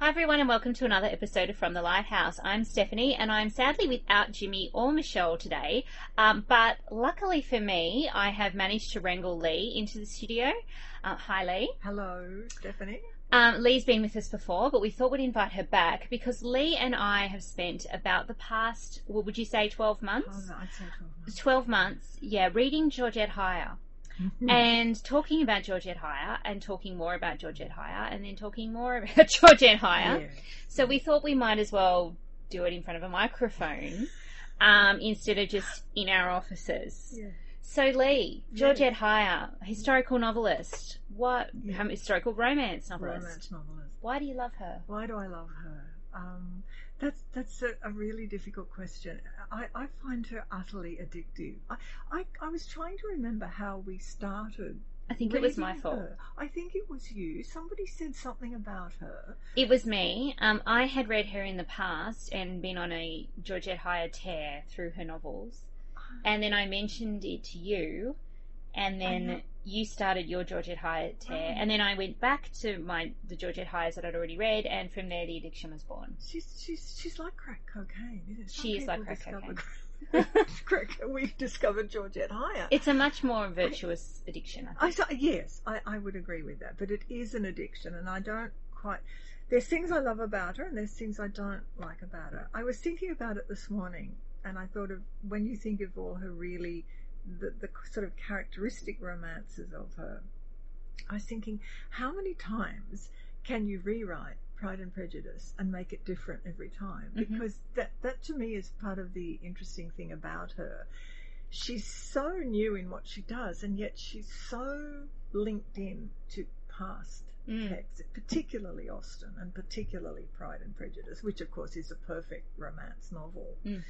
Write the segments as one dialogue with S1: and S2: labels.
S1: Hi, everyone, and welcome to another episode of From the Lighthouse. I'm Stephanie, and I'm sadly without Jimmy or Michelle today. Um, but luckily for me, I have managed to wrangle Lee into the studio. Uh, hi, Lee.
S2: Hello, Stephanie.
S1: Um, Lee's been with us before, but we thought we'd invite her back because Lee and I have spent about the past, well, would you say 12 months?
S2: Oh, no, I'd say 12 months.
S1: 12 months, yeah, reading Georgette Heyer. And talking about Georgette Heyer and talking more about Georgette Heyer and then talking more about Georgette Heyer.
S2: Yeah.
S1: So we thought we might as well do it in front of a microphone um, instead of just in our offices.
S2: Yeah.
S1: So Lee, Georgette Heyer, historical novelist, what um, historical romance novelist?
S2: Romance novelist.
S1: Why do you love her?
S2: Why do I love her? Um, that's that's a, a really difficult question. I, I find her utterly addictive. I, I, I was trying to remember how we started.
S1: I think it was my fault.
S2: her. I think it was you. Somebody said something about her.
S1: It was me. Um, I had read her in the past and been on a Georgette Heyer tear through her novels. And then I mentioned it to you, and then. You started your Georgette Heyer tear. Mm. And then I went back to my the Georgette Heyers that I'd already read, and from there the addiction was born.
S2: She's she's she's like crack cocaine. Isn't it? Some
S1: She is like crack
S2: cocaine. crack. We've discovered Georgette Heyer.
S1: It's a much more virtuous addiction. I
S2: I
S1: think.
S2: saw, yes, I, I would agree with that, but it is an addiction, and I don't quite. There's things I love about her, and there's things I don't like about her. I was thinking about it this morning, and I thought of when you think of all her really, the, the sort of characteristic romances of her. I was thinking, how many times can you rewrite Pride and Prejudice and make it different every time?
S1: Mhm.
S2: Because that that to me is part of the interesting thing about her she's so new in what she does, and yet she's so linked in to past
S1: Mm.
S2: texts, particularly Austen and particularly Pride and Prejudice, which of course is a perfect romance novel.
S1: Mm.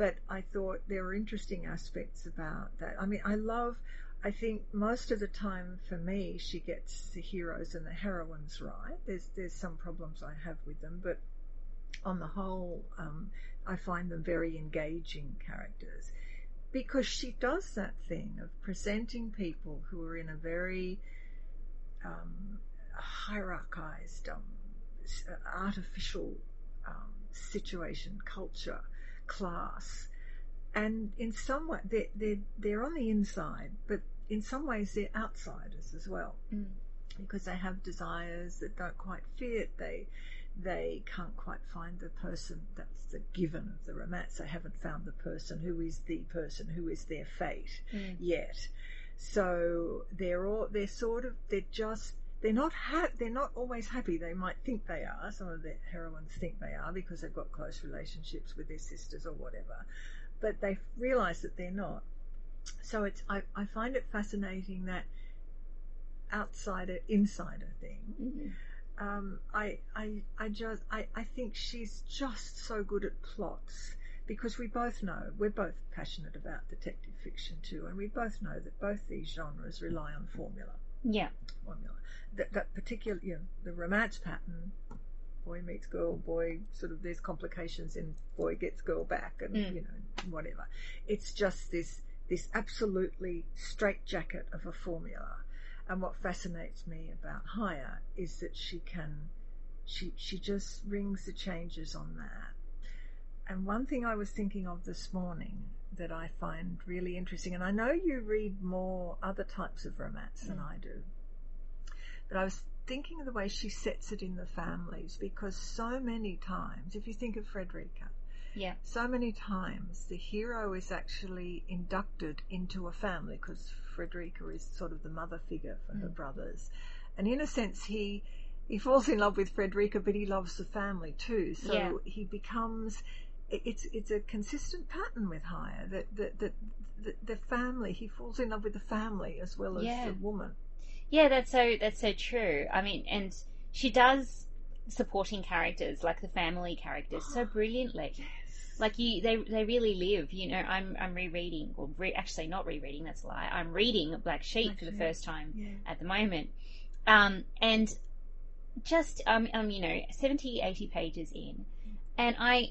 S2: But I thought there were interesting aspects about that. I mean, I love. I think most of the time for me, she gets the heroes and the heroines right. There's there's some problems I have with them, but on the whole, um, I find them very engaging characters because she does that thing of presenting people who are in a very um, hierarchized, um, uh, artificial um, situation, culture, class, and in some way they're, they're they're on the inside, but in some ways they're outsiders as well
S1: Mm.
S2: because they have desires that don't quite fit. They they can't quite find the person that's the given of the romance. They haven't found the person who is the person who is their fate
S1: Mm.
S2: yet. So they're all they're sort of they're just they're not ha- they're not always happy. They might think they are. Some of the heroines think they are because they've got close relationships with their sisters or whatever, but they realise that they're not. So it's I, I find it fascinating that outsider insider thing
S1: Mm.
S2: um, I, I, I just, I, I think she's just so good at plots because we both know we're both passionate about detective fiction too, and we both know that both these genres rely on formula.
S1: Yeah.
S2: Formula. That, that particular, you know, the romance pattern, boy meets girl, boy, sort of there's complications in boy gets girl back, and
S1: Mm.
S2: you know whatever. It's just this this absolutely straitjacket of a formula. And what fascinates me about Heyer is that she can, she she just rings the changes on that. And one thing I was thinking of this morning that I find really interesting, and I know you read more other types of romance than
S1: Mm.
S2: I do, but I was thinking of the way she sets it in the families because so many times, if you think of Frederica,
S1: Yeah.
S2: so many times the hero is actually inducted into a family because Frederica is sort of the mother figure for her
S1: Mm.
S2: brothers. And in a sense, he he falls in love with Frederica, but he loves the family too. So
S1: Yeah.
S2: he becomes. It's it's a consistent pattern with Heyer that that that the, the family he falls in love with the family as well as
S1: Yeah.
S2: the woman.
S1: Yeah, that's so that's so true. I mean, and she does supporting characters like the family characters so brilliantly.
S2: Yes.
S1: Like you, they they really live. You know, I'm I'm rereading, or re, actually not rereading. That's a lie. I'm reading Black Sheep
S2: Black
S1: for the
S2: Sheep.
S1: first time
S2: yeah.
S1: at the moment, um, and just um, um, you know, 70, 80 pages in, and I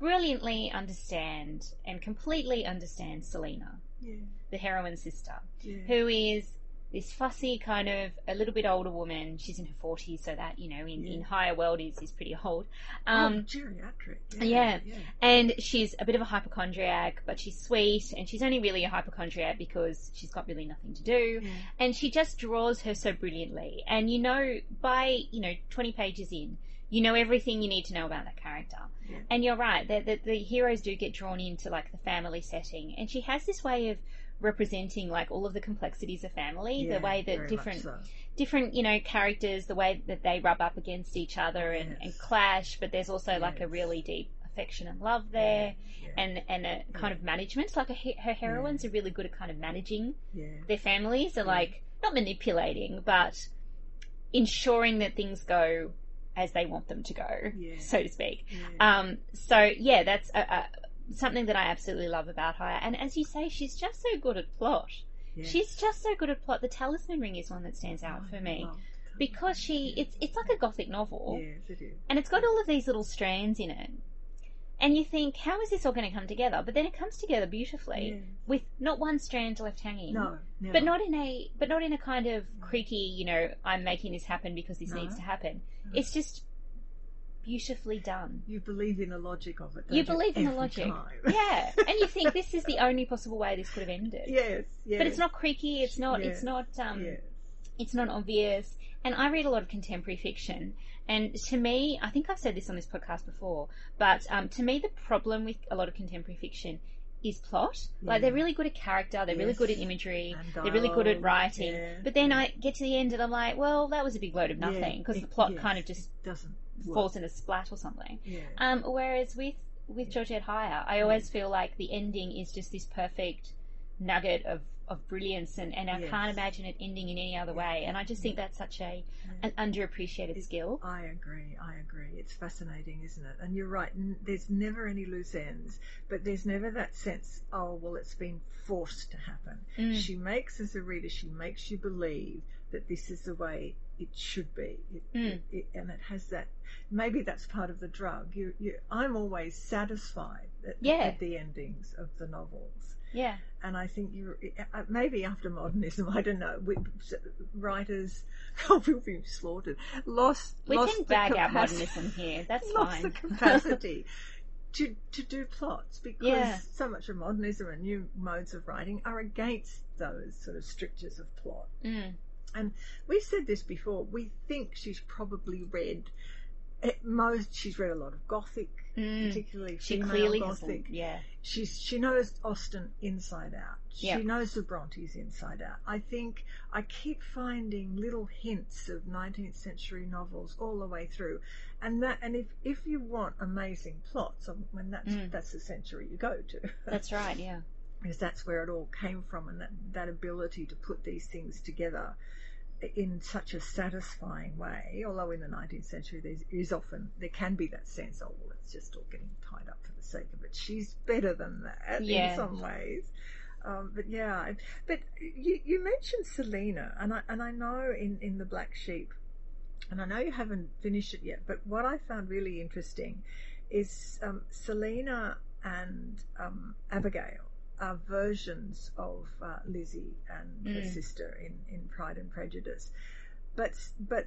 S1: brilliantly understand and completely understand Selina,
S2: Yeah.
S1: the heroine sister,
S2: Yeah.
S1: who is this fussy kind of a little bit older woman. She's in her forties, so that you know in,
S2: Yeah.
S1: in Heyer world is is pretty old.
S2: oh,
S1: Um,
S2: geriatric.
S1: yeah.
S2: yeah.
S1: and she's a bit of a hypochondriac, but she's sweet, and she's only really a hypochondriac because she's got really nothing to do,
S2: Yeah.
S1: and she just draws her so brilliantly. And you know, by you know twenty pages in, you know everything you need to know about that character.
S2: Yeah.
S1: And you're right that the, the heroes do get drawn into like the family setting, and she has this way of representing like all of the complexities of family,
S2: Yeah,
S1: the way that different
S2: so.
S1: different you know characters, the way that they rub up against each other and, and clash, but there's also like a really deep affection and love there
S2: Yeah,
S1: and and a kind of management. Like a, her heroines are really good at kind of managing
S2: yeah.
S1: their families, and
S2: Yeah.
S1: like not manipulating, but ensuring that things go as they want them to go,
S2: Yeah.
S1: so to speak.
S2: yeah.
S1: Um, so yeah, that's a, a, something that I absolutely love about her. And as you say, she's just so good at plot.
S2: Yeah.
S1: She's just so good at plot. The Talisman Ring is one that stands out
S2: Oh,
S1: for me oh,
S2: love
S1: because she
S2: Yeah.
S1: it's it's like a gothic novel
S2: Yes, it is.
S1: and it's got all of these little strands in it. And you think, how is this all going to come together? But then it comes together beautifully with not one strand left hanging.
S2: No, no.
S1: But not in a but not in a kind of creaky, you know, I'm making this happen because this
S2: No.
S1: needs to happen.
S2: No.
S1: It's just beautifully done.
S2: You believe in the logic of it.
S1: You believe in the logic.
S2: time?
S1: Yeah. And you think this is the only possible way this could have ended.
S2: yes, yes.
S1: But it's not creaky, it's not
S2: Yes.
S1: it's not um
S2: Yes.
S1: it's not obvious. And I read a lot of contemporary fiction, and to me, I think I've said this on this podcast before, but um, to me, the problem with a lot of contemporary fiction is plot. Like they're really good at character, they're really good at imagery, they're really good at writing.
S2: yeah,
S1: But then
S2: yeah.
S1: I get to the end and I'm like, well, that was a big load of nothing because the plot
S2: yes,
S1: kind of just
S2: it doesn't.
S1: Falls in a splat or something.
S2: Yeah.
S1: Um, whereas with with Georgette Heyer, I always feel like the ending is just this perfect nugget of, of brilliance, and, and I
S2: Yes.
S1: can't imagine it ending in any other way. And I just think that's such a an underappreciated
S2: It-
S1: skill.
S2: I agree. I agree. It's fascinating, isn't it? And you're right. N- there's never any loose ends, but there's never that sense. Oh, well, it's been forced to happen.
S1: Mm.
S2: She makes, as a reader, she makes you believe that this is the way it should be, it,
S1: Mm.
S2: it, and it has that. Maybe that's part of the drug. You, you, I'm always satisfied at,
S1: Yeah.
S2: at the endings of the novels.
S1: Yeah,
S2: and I think you uh, maybe after modernism, I don't know. We, writers will be slaughtered. Lost.
S1: we
S2: lost
S1: can bag out modernism here. That's
S2: lost
S1: fine.
S2: the capacity to to do plots because
S1: Yeah.
S2: so much of modernism and new modes of writing are against those sort of strictures of plot.
S1: mm.
S2: And we've said this before. We think she's probably read. At most, she's read a lot of Gothic,
S1: Mm.
S2: particularly
S1: She clearly
S2: Gothic.
S1: Yeah,
S2: She's she knows Austen inside out. She
S1: Yeah.
S2: knows the Brontes inside out. I think I keep finding little hints of 19th century novels all the way through, and that and if if you want amazing plots, um, when that's
S1: Mm.
S2: that's the century you go to,
S1: that's right. Yeah,
S2: because that's where it all came from, and that that ability to put these things together in such a satisfying way. Although in the 19th century there is often there can be that sense, oh well, it's just all getting tied up for the sake of it. She's better than that
S1: Yeah.
S2: in some ways. Um, but yeah, but you, you mentioned Selina, and I and I know in in the Black Sheep, and I know you haven't finished it yet. But what I found really interesting is um, Selina and um, Abigail are versions of uh, Lizzie and her
S1: Mm.
S2: sister in, in Pride and Prejudice. But but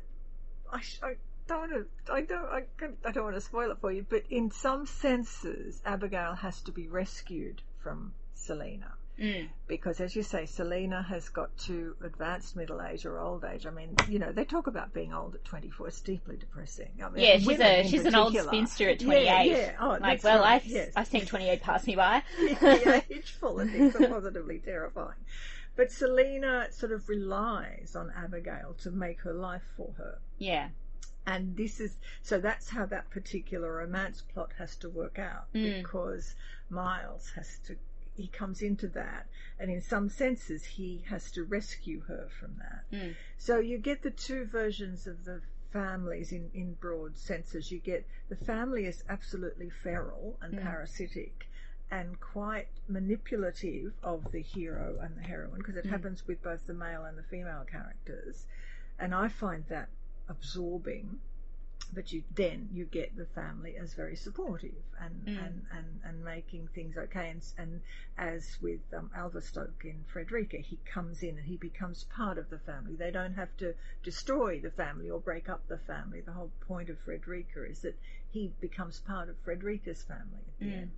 S2: I, sh- I don't want to I don't I, can- I don't want to spoil it for you. But in some senses, Abigail has to be rescued from Selina
S1: mm.
S2: because, as you say, Selina has got to advanced middle age or old age. I mean, you know, they talk about being old at 24. It's deeply depressing. I mean,
S1: yeah. She's a she's an old spinster at twenty eight.
S2: Yeah, Oh,
S1: like, well,
S2: right,
S1: I
S2: yes.
S1: I've seen twenty eight pass me by.
S2: the age politics are positively terrifying. But Selina sort of relies on Abigail to make her life for her.
S1: yeah,
S2: And this is so that's how that particular romance plot has to work out
S1: Mm.
S2: because Miles has to he comes into that and in some senses he has to rescue her from that.
S1: Mm.
S2: So you get the two versions of the families in, in broad senses. You get the family is absolutely feral and
S1: Mm.
S2: parasitic and quite manipulative of the hero and the heroine because it
S1: Mm.
S2: happens with both the male and the female characters. And I find that absorbing. But you then you get the family as very supportive and
S1: Mm.
S2: and, and and making things okay and and as with um, Alverstoke in Frederica he comes in and he becomes part of the family they don't have to destroy the family or break up the family the whole point of Frederica is that he becomes part of Frederica's family at the
S1: Mm.
S2: end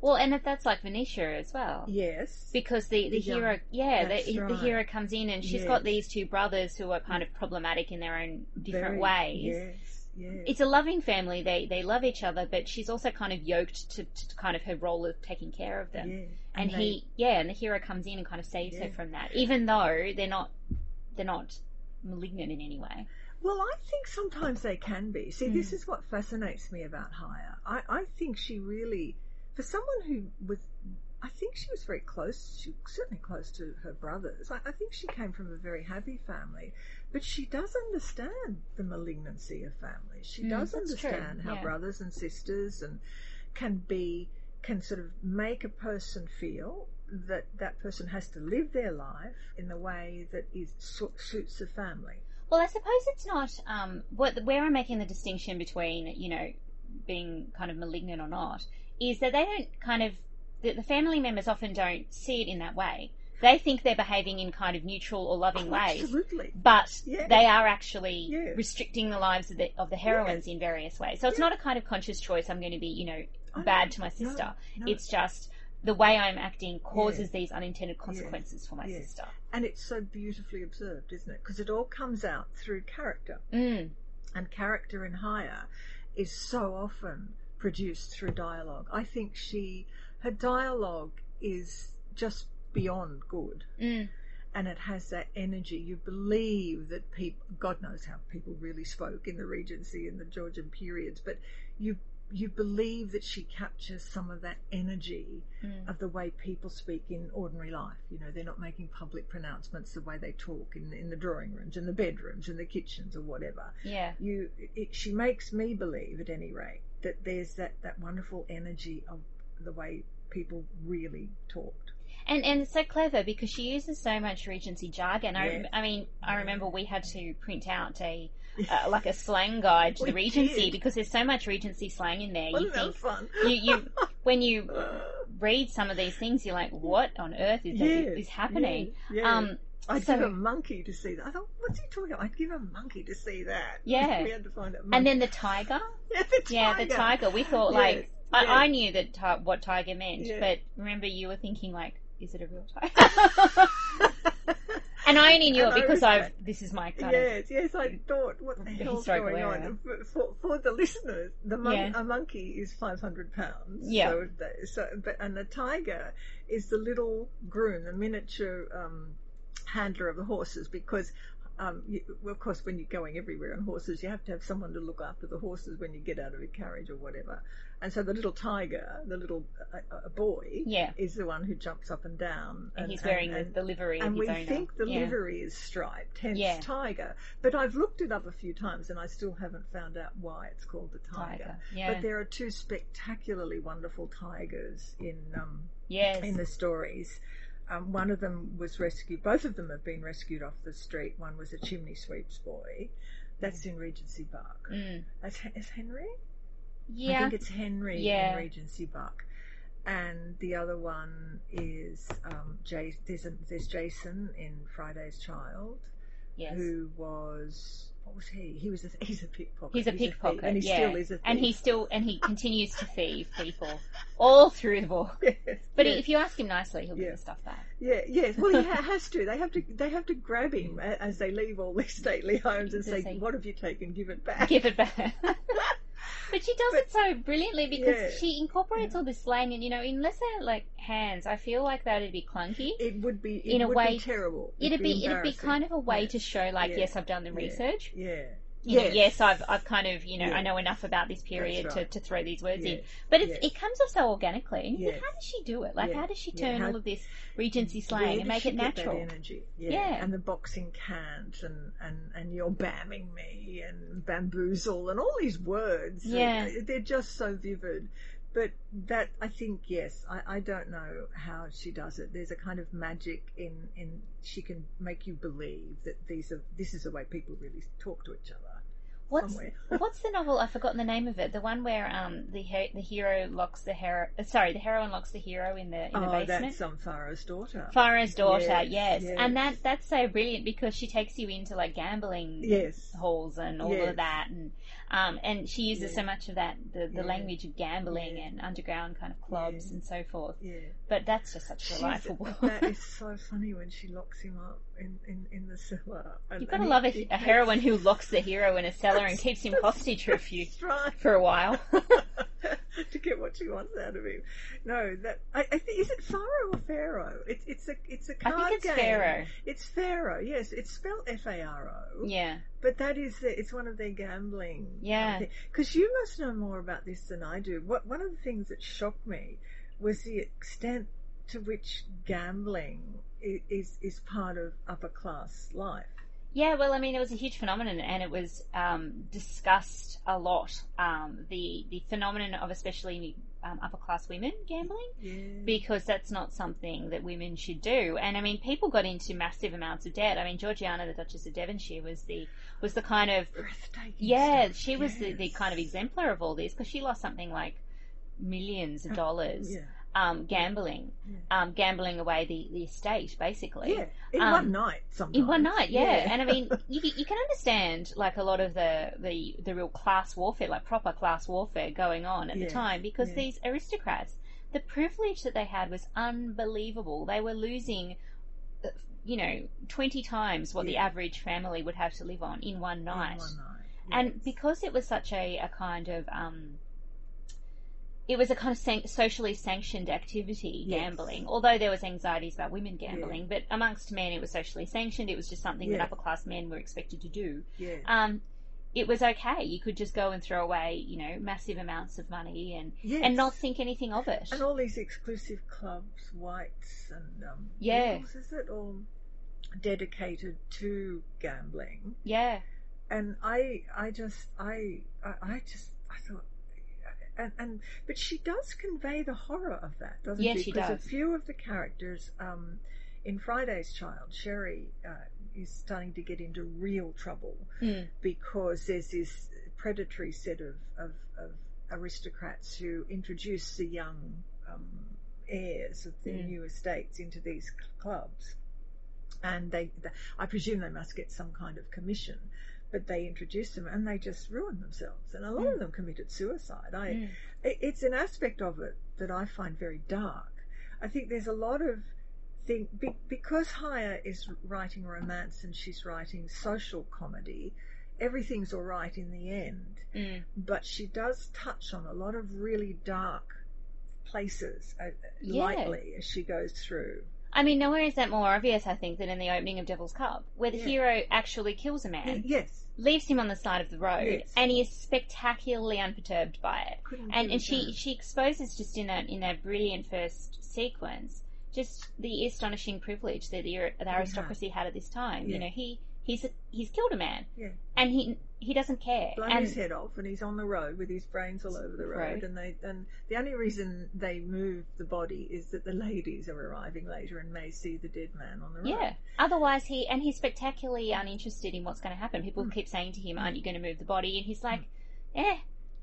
S1: Well, and if that's like Venetia as well.
S2: yes
S1: Because the, the,
S2: The young-
S1: hero, yeah, the, the hero comes in and she's
S2: Yes.
S1: got these two brothers who are kind of problematic in their own different
S2: Very-
S1: ways.
S2: yes yes
S1: It's a loving family. They they love each other, but she's also kind of yoked to, to kind of her role of taking care of them.
S2: yeah.
S1: And,
S2: they-
S1: he, yeah, and the hero comes in and kind of saves her from that, even though they're not they're not malignant in any way.
S2: Well, I think sometimes they can be. See, this
S1: Mm.
S2: is what fascinates me about Heyer. I, I think she really, for someone who was, I think she was very close, she was certainly close to her brothers. I, I think she came from a very happy family, but she does understand the malignancy of families. She
S1: Mm,
S2: does
S1: that's true,
S2: understand how
S1: yeah.
S2: brothers and sisters and can be, can sort of make a person feel that that person has to live their life in the way that is suits the family.
S1: Well, I suppose it's not um, what where I'm making the distinction between you know being kind of malignant or not is that they don't kind of the, the family members often don't see it in that way. They think they're behaving in kind of neutral or loving
S2: Oh,
S1: ways,
S2: Absolutely.
S1: but
S2: Yeah.
S1: they are actually
S2: Yeah.
S1: restricting the lives of the of the heroines in various ways. So it's
S2: Yeah.
S1: not a kind of conscious choice. I'm going to be you know
S2: I
S1: bad
S2: know.
S1: to my sister.
S2: no.
S1: It's just the way I'm acting causes these unintended consequences for my sister.
S2: And it's so beautifully observed, isn't it? Because it all comes out through character.
S1: Mm.
S2: And character in Heyer is so often produced through dialogue. I think she, her dialogue is just beyond good.
S1: Mm.
S2: And it has that energy. You believe that people, God knows how people really spoke in the Regency and the Georgian periods, but you you believe that she captures some of that energy
S1: Mm.
S2: of the way people speak in ordinary life. You know, they're not making public pronouncements the way they talk in in the drawing rooms, in the bedrooms, in the kitchens, or whatever.
S1: Yeah.
S2: You, it, she makes me believe, at any rate, that there's that that wonderful energy of the way people really talked.
S1: And and it's so clever because she uses so much Regency jargon. I,
S2: Yes.
S1: I mean, I remember we had to print out a uh, like a slang guide to the Regency
S2: did.
S1: because there's so much Regency slang in there. You
S2: Wasn't that
S1: think
S2: fun?
S1: you, you when you read some of these things, you're like, what on earth is,
S2: Yes,
S1: is happening?
S2: yes.
S1: Um,
S2: I'd
S1: so-
S2: give a monkey to see that. I thought, what's he talking about? I'd give a monkey to see that.
S1: Yeah.
S2: we had to find it.
S1: and then the tiger.
S2: yeah, the tiger.
S1: Yeah, the tiger. We thought like I,
S2: yes.
S1: I knew that ti- what tiger meant, but remember you were thinking like, is it a real tiger? and I only knew
S2: And
S1: it because I've this is my kind of
S2: Yes, yes, I thought, what the hell's going
S1: area.
S2: on? For, for, the listeners, the mon-
S1: Yeah.
S2: a monkey is 500 pounds.
S1: Yeah.
S2: So, so, but, and the tiger is the little groom, the miniature um, handler of the horses, because um, you, well, of course, when you're going everywhere on horses, you have to have someone to look after the horses when you get out of a carriage or whatever. And so the little tiger, the little uh, uh, boy,
S1: Yeah.
S2: is the one who jumps up and down.
S1: and he's wearing
S2: and-
S1: the, the livery
S2: and
S1: his
S2: we
S1: owner.
S2: think the
S1: yeah.
S2: livery is striped, hence
S1: Yeah.
S2: tiger. But I've looked it up a few times and I still haven't found out why it's called the tiger.
S1: tiger.
S2: But there are two spectacularly wonderful tigers in um,
S1: yes.
S2: in the stories. Um, one of them was rescued. Both of them have been rescued off the street. One was a chimney sweep's boy. That's in Regency Park.
S1: Mm.
S2: That's, is Henry? I think it's Henry
S1: Yeah.
S2: in Regency Park. And the other one is um, Jay, there's, a, there's Jason in Friday's Child,
S1: Yes.
S2: who was what was he? He was a, he's a pickpocket.
S1: He's a pickpocket,
S2: and he
S1: yeah.
S2: still is a thief.
S1: and he still and he continues to thieve people all through the book.
S2: yes,
S1: But
S2: yes,
S1: if you ask him nicely, he'll
S2: Yeah.
S1: give the stuff back.
S2: yeah, yes. Well, he ha- has to. They have to. They have to grab him as they leave all these stately homes and say,
S1: say-
S2: "What have you taken? Give it back."
S1: Give it back. But she does it so brilliantly because
S2: Yeah.
S1: she incorporates all this slang, and you know, unless they're like hands, I feel like that'd be clunky.
S2: It would be. It
S1: In a way-
S2: be terrible.
S1: It'd be it'd be kind of a way
S2: Yeah.
S1: to show like,
S2: Yeah.
S1: yes, I've done the research.
S2: Yeah.
S1: You know, yes, I've I've kind of you know
S2: Yeah.
S1: I know enough about this period
S2: That's
S1: to, to throw these words in. But it,
S2: Yes.
S1: it comes off so organically. And you think,
S2: Yes.
S1: how does she do it? Like, how does she turn
S2: how-
S1: all of this Regency slang and make it natural?
S2: energy, yeah.
S1: Yeah.
S2: and the boxing can't, and and and you're bamming me, and bamboozle, and all these words.
S1: Yeah.
S2: they're just so vivid. But that I think yes, I, I don't know how she does it. There's a kind of magic in in she can make you believe that these are this is the way people really talk to each other.
S1: What's
S2: somewhere.
S1: what's the novel? I've forgotten the name of it. The one where um the he- the hero locks the hero. uh, Sorry, the heroine locks the hero in the in the
S2: oh,
S1: basement.
S2: that's um, Faro's daughter.
S1: Faro's daughter, yes,
S2: Yes, yes.
S1: and that that's so brilliant because she takes you into like gambling
S2: Yes.
S1: halls and all
S2: Yes.
S1: of that, and um, and she uses
S2: Yeah.
S1: so much of that the, the
S2: Yeah.
S1: language of gambling
S2: Yeah.
S1: and underground kind of clubs and so forth.
S2: Yeah.
S1: But that's just such a delightful book.
S2: that is so funny when she locks him up in, in, in the cellar. And,
S1: You've got to love
S2: he-
S1: a, a heroine who locks the hero in a cellar and keeps him hostage for a few
S2: right.
S1: for a while.
S2: to get what she wants out of him. No, that I, I think is it Pharaoh or Pharaoh? It's it's a it's a
S1: I
S2: card
S1: think it's
S2: game.
S1: Pharaoh.
S2: It's Pharaoh. Yes, it's spelled F A R O.
S1: Yeah.
S2: But that is the, it's one of their gambling.
S1: Yeah.
S2: Because you must know more about this than I do. What one of the things that shocked me was the extent to which gambling is is part of upper class life.
S1: Yeah, well, I mean, it was a huge phenomenon, and it was um, discussed a lot. Um, the the phenomenon of especially um, upper class women gambling,
S2: Yeah.
S1: because that's not something that women should do. And I mean, people got into massive amounts of debt. I mean, Georgiana, the Duchess of Devonshire, was the was the kind of yeah,
S2: stuff.
S1: she was the, the kind of exemplar of all this because she lost something like millions of dollars
S2: Yeah.
S1: Um, gambling,
S2: Yeah.
S1: um, gambling away the, the estate, basically.
S2: Yeah. In
S1: Um,
S2: one night, sometimes.
S1: In one night, yeah. And I mean, you, you can understand like a lot of the, the, the real class warfare, like proper class warfare going on at
S2: Yes,
S1: the time because
S2: yes.
S1: these aristocrats, the privilege that they had was unbelievable. They were losing, uh, you know, 20 times what the average family would have to live on in one
S2: In
S1: night.
S2: one night.
S1: And because it was such a, a kind of, um, it was a kind of san- socially sanctioned activity,
S2: Yes.
S1: gambling. Although there was anxieties about women gambling, but amongst men it was socially sanctioned. It was just something that upper class men were expected to do.
S2: yeah.
S1: Um, it was okay. You could just go and throw away, you know, massive amounts of money and
S2: yes.
S1: and not think anything of it.
S2: And all these exclusive clubs, whites and um,
S1: Yeah.
S2: Eagles, is it all dedicated to gambling?
S1: yeah,
S2: And I, I just, I, I, I just, I thought, and, and but she does convey the horror of that, doesn't
S1: Yes,
S2: she?
S1: she
S2: Because
S1: does.
S2: a few of the characters um, in Friday's Child, Sherry uh, is starting to get into real trouble
S1: Mm.
S2: because there's this predatory set of, of, of aristocrats who introduce the young um, heirs of the
S1: Mm.
S2: new estates into these clubs. And they, th I presume they must get some kind of commission, but they introduce them and they just ruin themselves. And a lot
S1: Mm.
S2: of them committed suicide. I,
S1: Mm.
S2: it- it's an aspect of it that I find very dark. I think there's a lot of thing be, because Heyer is writing romance and she's writing social comedy. Everything's all right in the end,
S1: Mm.
S2: but she does touch on a lot of really dark places uh,
S1: Yeah.
S2: lightly as she goes through.
S1: I mean, nowhere is that more obvious, I think, than in the opening of Devil's Cub, where the
S2: Yeah.
S1: hero actually kills a man,
S2: Yes,
S1: leaves him on the side of the road,
S2: Yes.
S1: and he is spectacularly unperturbed by it.
S2: couldn't
S1: and and she
S2: that.
S1: she exposes just in that in that brilliant first sequence just the astonishing privilege that the, the aristocracy had at this time. You know, he he's he's killed a man,
S2: Yeah.
S1: and he he doesn't care.
S2: blown
S1: and
S2: his head off, and he's on the road with his brains all over the road.
S1: Road.
S2: And they and the only reason they move the body is that the ladies are arriving later and may see the dead man on the road.
S1: yeah. Otherwise, he and he's spectacularly uninterested in what's going to happen. People
S2: Mm.
S1: keep saying to him, "Aren't you going to move the body?" And he's like, "Eh,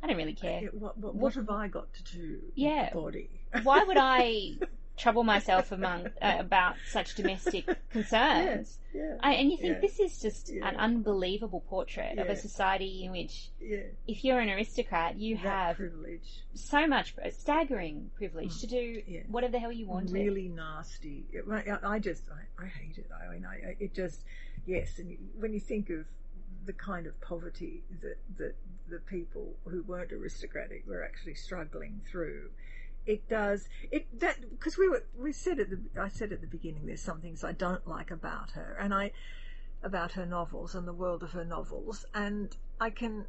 S1: I don't really care.
S2: What, what,
S1: What-
S2: what have I got to do
S1: Yeah.
S2: with the body?
S1: Why would I trouble myself among uh, about such domestic concerns?"
S2: yeah,
S1: I, and you think
S2: Yeah.
S1: this is just
S2: Yeah.
S1: an unbelievable portrait of a society in which,
S2: yeah.
S1: if you're an aristocrat, you
S2: that
S1: have
S2: privilege,
S1: so much staggering privilege to do whatever the hell you want.
S2: really nasty. It- I, I just, I, I hate it. I mean, I, I- it just, yes. And when you think of the kind of poverty that that the people who weren't aristocratic were actually struggling through, it does. It that because we were we said at the I said at the beginning there's some things I don't like about her and I about her novels and the world of her novels and I can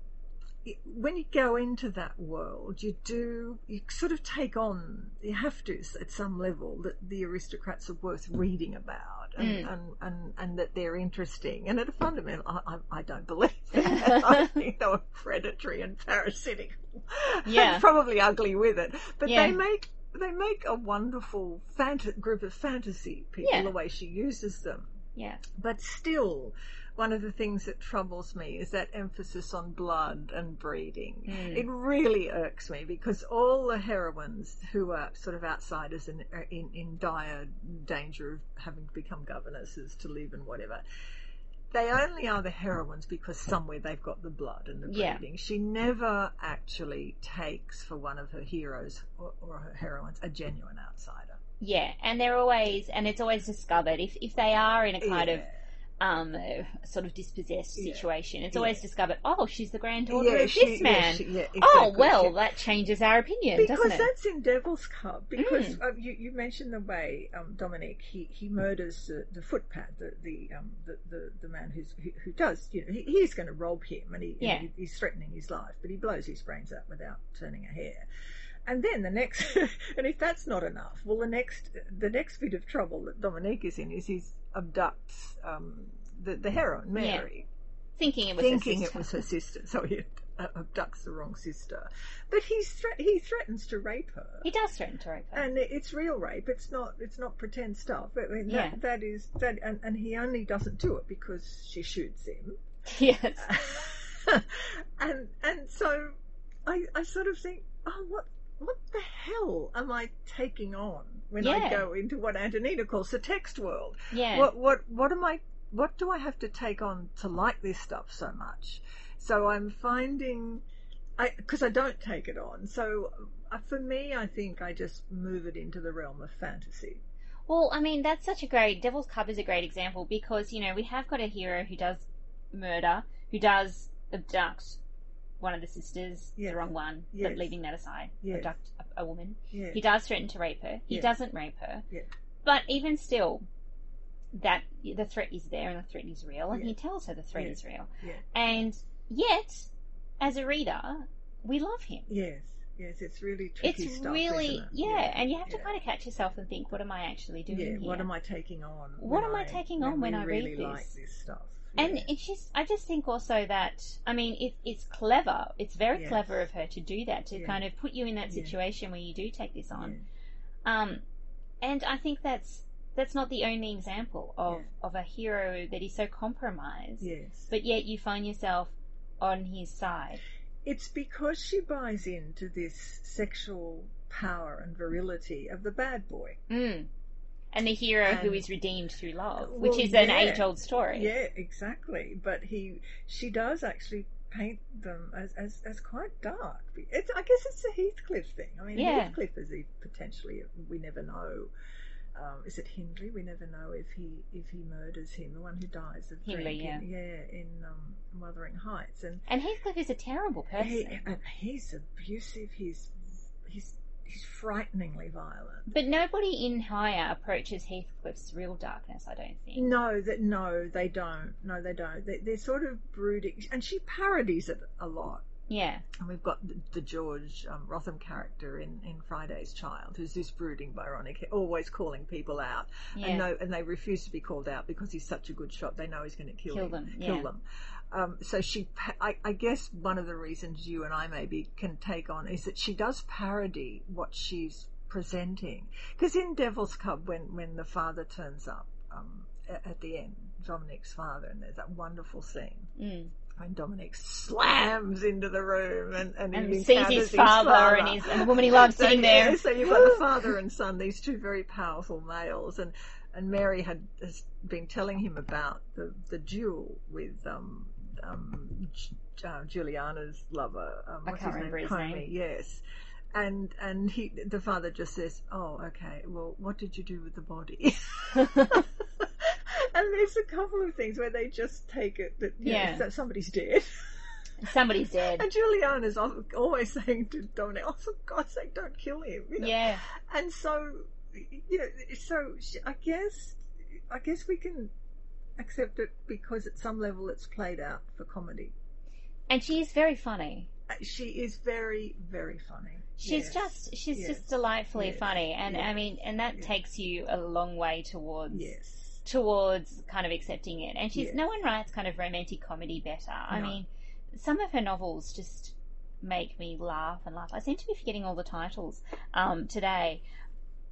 S2: when you go into that world, you do, you sort of take on, you have to at some level that the aristocrats are worth reading about and,
S1: Mm.
S2: and, and, and that they're interesting. And at a fundamental, I, I, I don't believe that. I think they were predatory and parasitic.
S1: Yeah.
S2: And probably ugly with it. But
S1: Yeah.
S2: they make, they make a wonderful fant- group of fantasy people
S1: Yeah.
S2: the way she uses them
S1: Yeah,
S2: but still, one of the things that troubles me is that emphasis on blood and breeding.
S1: Mm.
S2: It really irks me because all the heroines who are sort of outsiders and are in, in dire danger of having to become governesses to live and whatever, they only are the heroines because somewhere they've got the blood and the
S1: Yeah.
S2: breeding. She never actually takes for one of her heroes or, or her heroines a genuine outsider.
S1: Yeah, and they're always, and it's always discovered if if they are in a kind of
S2: Yeah.
S1: Um sort of dispossessed
S2: Yeah.
S1: situation, it's
S2: Yeah.
S1: always discovered. Oh, she's the granddaughter
S2: Yeah,
S1: of
S2: she-
S1: this man.
S2: she- yeah,
S1: Oh well, that changes our opinion,
S2: because
S1: doesn't it?
S2: that's in Devil's Cub. Because
S1: Mm.
S2: uh, you, you mentioned the way um, Dominic he, he murders the, the footpad, the the, um, the the the man who's who, who does you know he, he's going to rob him and he, he he's threatening his life, but he blows his brains out without turning a hair. And then the next, and if that's not enough, well, the next the next bit of trouble that Dominique is in is he abducts um, the the heroine Mary
S1: Thinking it was her
S2: thinking it
S1: sister.
S2: was her sister, so he uh, abducts the wrong sister. But he's thre- he threatens to rape her,
S1: He does threaten to rape her.
S2: and it's real rape. It's not it's not pretend stuff. I mean,
S1: Yeah.
S2: that, that is that, and, and he only doesn't do it because she shoots him.
S1: yes.
S2: and and so I I sort of think, oh, what what the hell am I taking on when I go into what Antonina calls the text world?
S1: Yeah.
S2: What what what am I? What do I have to take on to like this stuff so much? So I'm finding, I because I don't take it on. So uh, for me, I think I just move it into the realm of fantasy.
S1: Well, I mean, that's such a great. Devil's Cub is a great example because, you know, we have got a hero who does murder, who does abduct one of the sisters,
S2: Yes.
S1: the wrong one,
S2: Yes.
S1: but leaving that aside,
S2: Yes.
S1: abduct a, a woman.
S2: Yeah,
S1: He does threaten to rape her. He
S2: Yeah.
S1: doesn't rape her.
S2: Yeah.
S1: But even still, that the threat is there and the threat is real, and
S2: Yeah.
S1: he tells her the threat
S2: Yeah.
S1: is real.
S2: Yeah.
S1: And yet, as a reader, we love him.
S2: yes, yes. It's really tricky
S1: It's
S2: stuff.
S1: really
S2: it?
S1: yeah, and you have to
S2: yeah.
S1: kind of catch yourself and think, what am I actually doing
S2: Yeah,
S1: here?
S2: what am I taking on?
S1: What am I taking on when
S2: we
S1: I read
S2: really
S1: this?
S2: like this stuff?
S1: And it's just, I just think also that, I mean, it, it's clever. It's very
S2: Yes.
S1: clever of her to do that, to
S2: Yeah.
S1: kind of put you in that
S2: Yeah.
S1: situation where you do take this on.
S2: Yeah.
S1: Um, and I think that's that's not the only example of,
S2: Yeah.
S1: of a hero that is so compromised,
S2: Yes.
S1: but yet you find yourself on his side.
S2: It's because she buys into this sexual power and virility of the bad boy.
S1: Mm. And the hero who
S2: And-
S1: is redeemed through love,
S2: Well,
S1: which is an age old story.
S2: Yeah, exactly. But he, she does actually paint them as, as, as quite dark. It's, I guess it's a Heathcliff thing. I mean,
S1: Yeah.
S2: Heathcliff is potentially, we never know. Um, is it Hindley? We never know if he if he murders him, the one who dies of
S1: Hindley,
S2: drink. in- yeah, in um, Wuthering Heights, and
S1: And Heathcliff is a terrible person.
S2: he, and he's abusive. He's he's he's frighteningly violent.
S1: But nobody in Heyer approaches Heathcliff's real darkness, I don't think.
S2: No, that no, they don't. No, they don't. They, they're sort of brooding, and she parodies it a lot.
S1: Yeah.
S2: And we've got the, the George um, Wrotham character in, in Friday's Child, who's this brooding Byronic, always calling people out,
S1: Yeah.
S2: and no, and they refuse to be called out because he's such a good shot. They know he's going to kill,
S1: Kill
S2: him,
S1: them,
S2: kill
S1: yeah.
S2: them. Um, so she, I, I guess, one of the reasons you and I maybe can take on is that she does parody what she's presenting. Because in Devil's Cub, when when the father turns up um, at, at the end, Dominic's father, and there's that wonderful scene
S1: Mm.
S2: when Dominic slams into the room and, and,
S1: And
S2: he
S1: sees
S2: encounters
S1: his father and his and the woman he loves
S2: so,
S1: sitting
S2: yeah,
S1: there.
S2: So you've got the father and son, these two very powerful males, and and Mary had has been telling him about the the duel with um um uh, Juliana's lover. Um,
S1: I
S2: what's
S1: can't
S2: his
S1: remember his
S2: Comey,
S1: name.
S2: Yes. And and he the father just says, "Oh, okay. Well, what did you do with the body?" and there's a couple of things where they just take it that know,
S1: Yeah.
S2: that somebody's dead.
S1: Somebody's dead.
S2: And Juliana's al- always saying to Dominic, "Oh, for God's sake, don't kill him." you know.
S1: Yeah.
S2: And so, you know, so I guess, I guess we can accept it because at some level it's played out for comedy.
S1: And she is very funny.
S2: Uh, She is very, very funny.
S1: She's
S2: Yes.
S1: just she's
S2: Yes.
S1: just delightfully
S2: Yes.
S1: funny. And I mean and that takes you a long way towards
S2: yes,
S1: towards kind of accepting it. And she's no one writes kind of romantic comedy better. I
S2: No.
S1: mean, some of her novels just make me laugh and laugh. I seem to be forgetting all the titles um, today.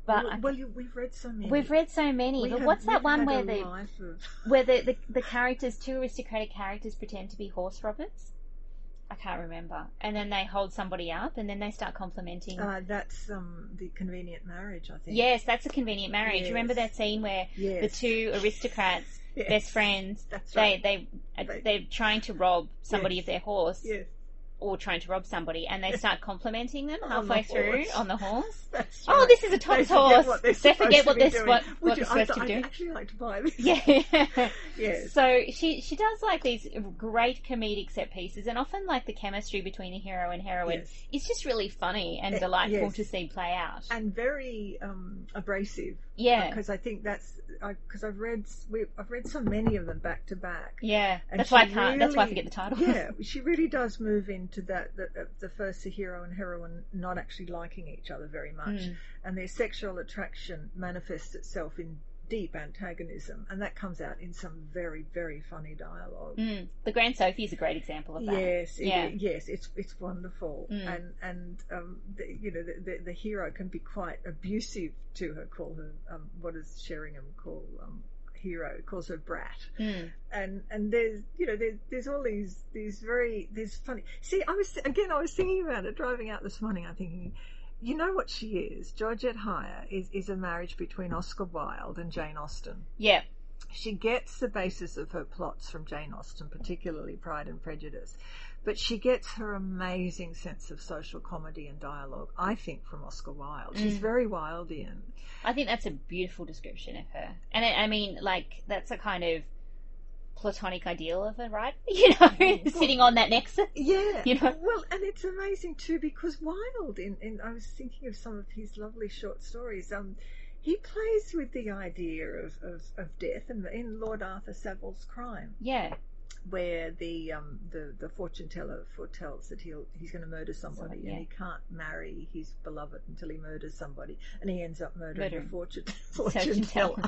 S1: But
S2: well, well, you, we've read so many.
S1: we've read so many.
S2: We
S1: but
S2: have-
S1: what's that one where the
S2: of-
S1: where the, the the characters, two aristocratic characters, pretend to be horse robbers? I can't remember. And then they hold somebody up, and then they start complimenting.
S2: Uh, that's um, the convenient marriage, I think.
S1: yes, that's a convenient marriage.
S2: Yes.
S1: Remember that scene where
S2: Yes.
S1: the two aristocrats,
S2: Yes.
S1: best friends, they
S2: right.
S1: they
S2: They-
S1: they're trying to rob somebody of their horse,
S2: Yes.
S1: Or trying to rob somebody, and they start complimenting them halfway
S2: the
S1: through on the horse. Oh, this is a
S2: They
S1: Tom's
S2: forget
S1: horse.
S2: what they're
S1: forget what
S2: to
S1: they're
S2: be doing.
S1: what
S2: Would you-
S1: supposed
S2: I'd,
S1: to be
S2: I'd actually like to buy this.
S1: Yeah.
S2: Yes.
S1: So she she does like these great comedic set pieces, and often like the chemistry between the hero and heroine
S2: Yes.
S1: is just really funny and
S2: Eh,
S1: delightful
S2: yes.
S1: to see play out.
S2: and very um, abrasive.
S1: Yeah,
S2: Because I think that's because I've read we, I've read so many of them back to back.
S1: yeah.
S2: And
S1: That's why I can't. That's why I forget the title.
S2: yeah, she really does move into that the, uh, the first the hero and heroine not actually liking each other very much,
S1: Mm.
S2: and their sexual attraction manifests itself in deep antagonism, and that comes out in some very very funny dialogue.
S1: Mm. The Grand Sophy is a great example of that.
S2: Yes, it-
S1: Yeah.
S2: yes, it's it's wonderful,
S1: Mm.
S2: and and um, the, you know the, the the hero can be quite abusive to her. Call her um, what does Sheringham call um, hero? Calls her brat,
S1: Mm.
S2: and and there's you know there's there's all these these very there's funny. See, I was again I was thinking about it driving out this morning. I'm thinking. You know what she is? Georgette Heyer is, is a marriage between Oscar Wilde and Jane Austen
S1: Yeah.
S2: she gets the basis of her plots from Jane Austen, particularly Pride and Prejudice, but she gets her amazing sense of social comedy and dialogue, I think, from Oscar Wilde. She's
S1: Mm.
S2: very Wildian.
S1: I think that's a beautiful description of her, and I, I mean, like that's a kind of platonic ideal of her, right? You know, sitting on that nexus.
S2: Yeah,
S1: You know?
S2: well, and it's amazing too because Wilde, in, in I was thinking of some of his lovely short stories. Um, he plays with the idea of, of, of death, and in Lord Arthur Savile's Crime,
S1: Yeah.
S2: Where the um, the the fortune teller foretells that he'll he's going to murder somebody
S1: yeah.
S2: and he can't marry his beloved until he murders somebody and he ends up murdering
S1: Murdering.
S2: the fortune,
S1: Fortune teller.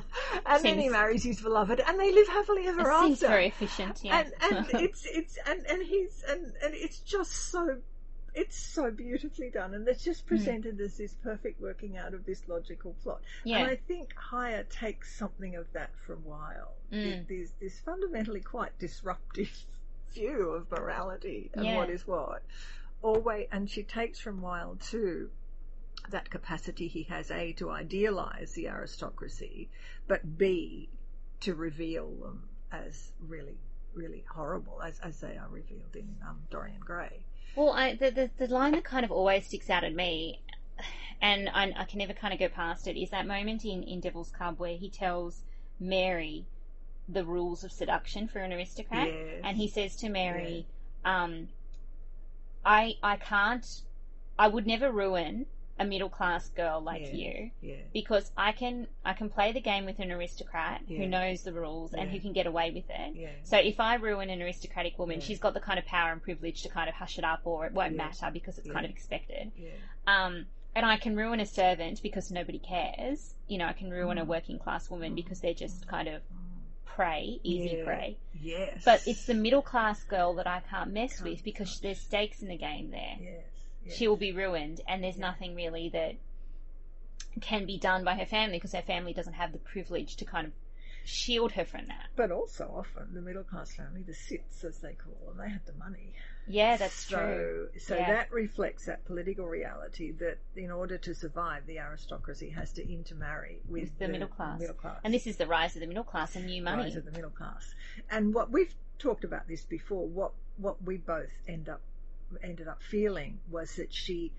S2: and then he marries his beloved and they live happily ever after
S1: seems very efficient. Yeah.
S2: and and it's it's and and he's and and it's just so it's so beautifully done and it's
S1: Hmm.
S2: just presented as this perfect working out of this logical plot
S1: yeah.
S2: and I think Heyer takes something of that from Wilde.
S1: Mm.
S2: There's this fundamentally quite disruptive view of morality and
S1: Yeah.
S2: what is what. Always, and she takes from Wilde too that capacity he has a to idealize the aristocracy, but b to reveal them as really, really horrible as as they are revealed in um, Dorian Gray.
S1: Well, I, the, the the line that kind of always sticks out at me, and I, I can never kind of go past it, is that moment in in Devil's Cub where he tells Mary the rules of seduction for an aristocrat,
S2: Yes.
S1: and he says to Mary, um, "I I can't, I would never ruin a middle class girl like
S2: Yeah.
S1: you."
S2: Yeah.
S1: Because I can I can play the game with an aristocrat
S2: Yeah.
S1: who knows the rules and who can get away with it. So if I ruin an aristocratic woman, she's got the kind of power and privilege to kind of hush it up, or it won't matter because it's kind of expected. Um, and I can ruin a servant because nobody cares. You know, I can ruin a
S2: Mm.
S1: working class woman because they're just kind of prey, easy
S2: Yeah.
S1: prey.
S2: Yes.
S1: But it's the middle class girl that I can't mess
S2: Can't
S1: with because there's stakes in the game there.
S2: Yes.
S1: She will be ruined, and there's
S2: Yeah.
S1: nothing really that can be done by her family because her family doesn't have the privilege to kind of shield her from that.
S2: But also often the middle class family, the cits as they call them, they have the money.
S1: Yeah, that's
S2: so,
S1: true.
S2: So
S1: Yeah.
S2: that reflects that political reality that in order to survive, the aristocracy has to intermarry with,
S1: With the middle class.
S2: Middle class.
S1: And this is the rise of the middle class and new money.
S2: rise of the middle class. And what we've talked about this before, what what we both end up ended up feeling was that she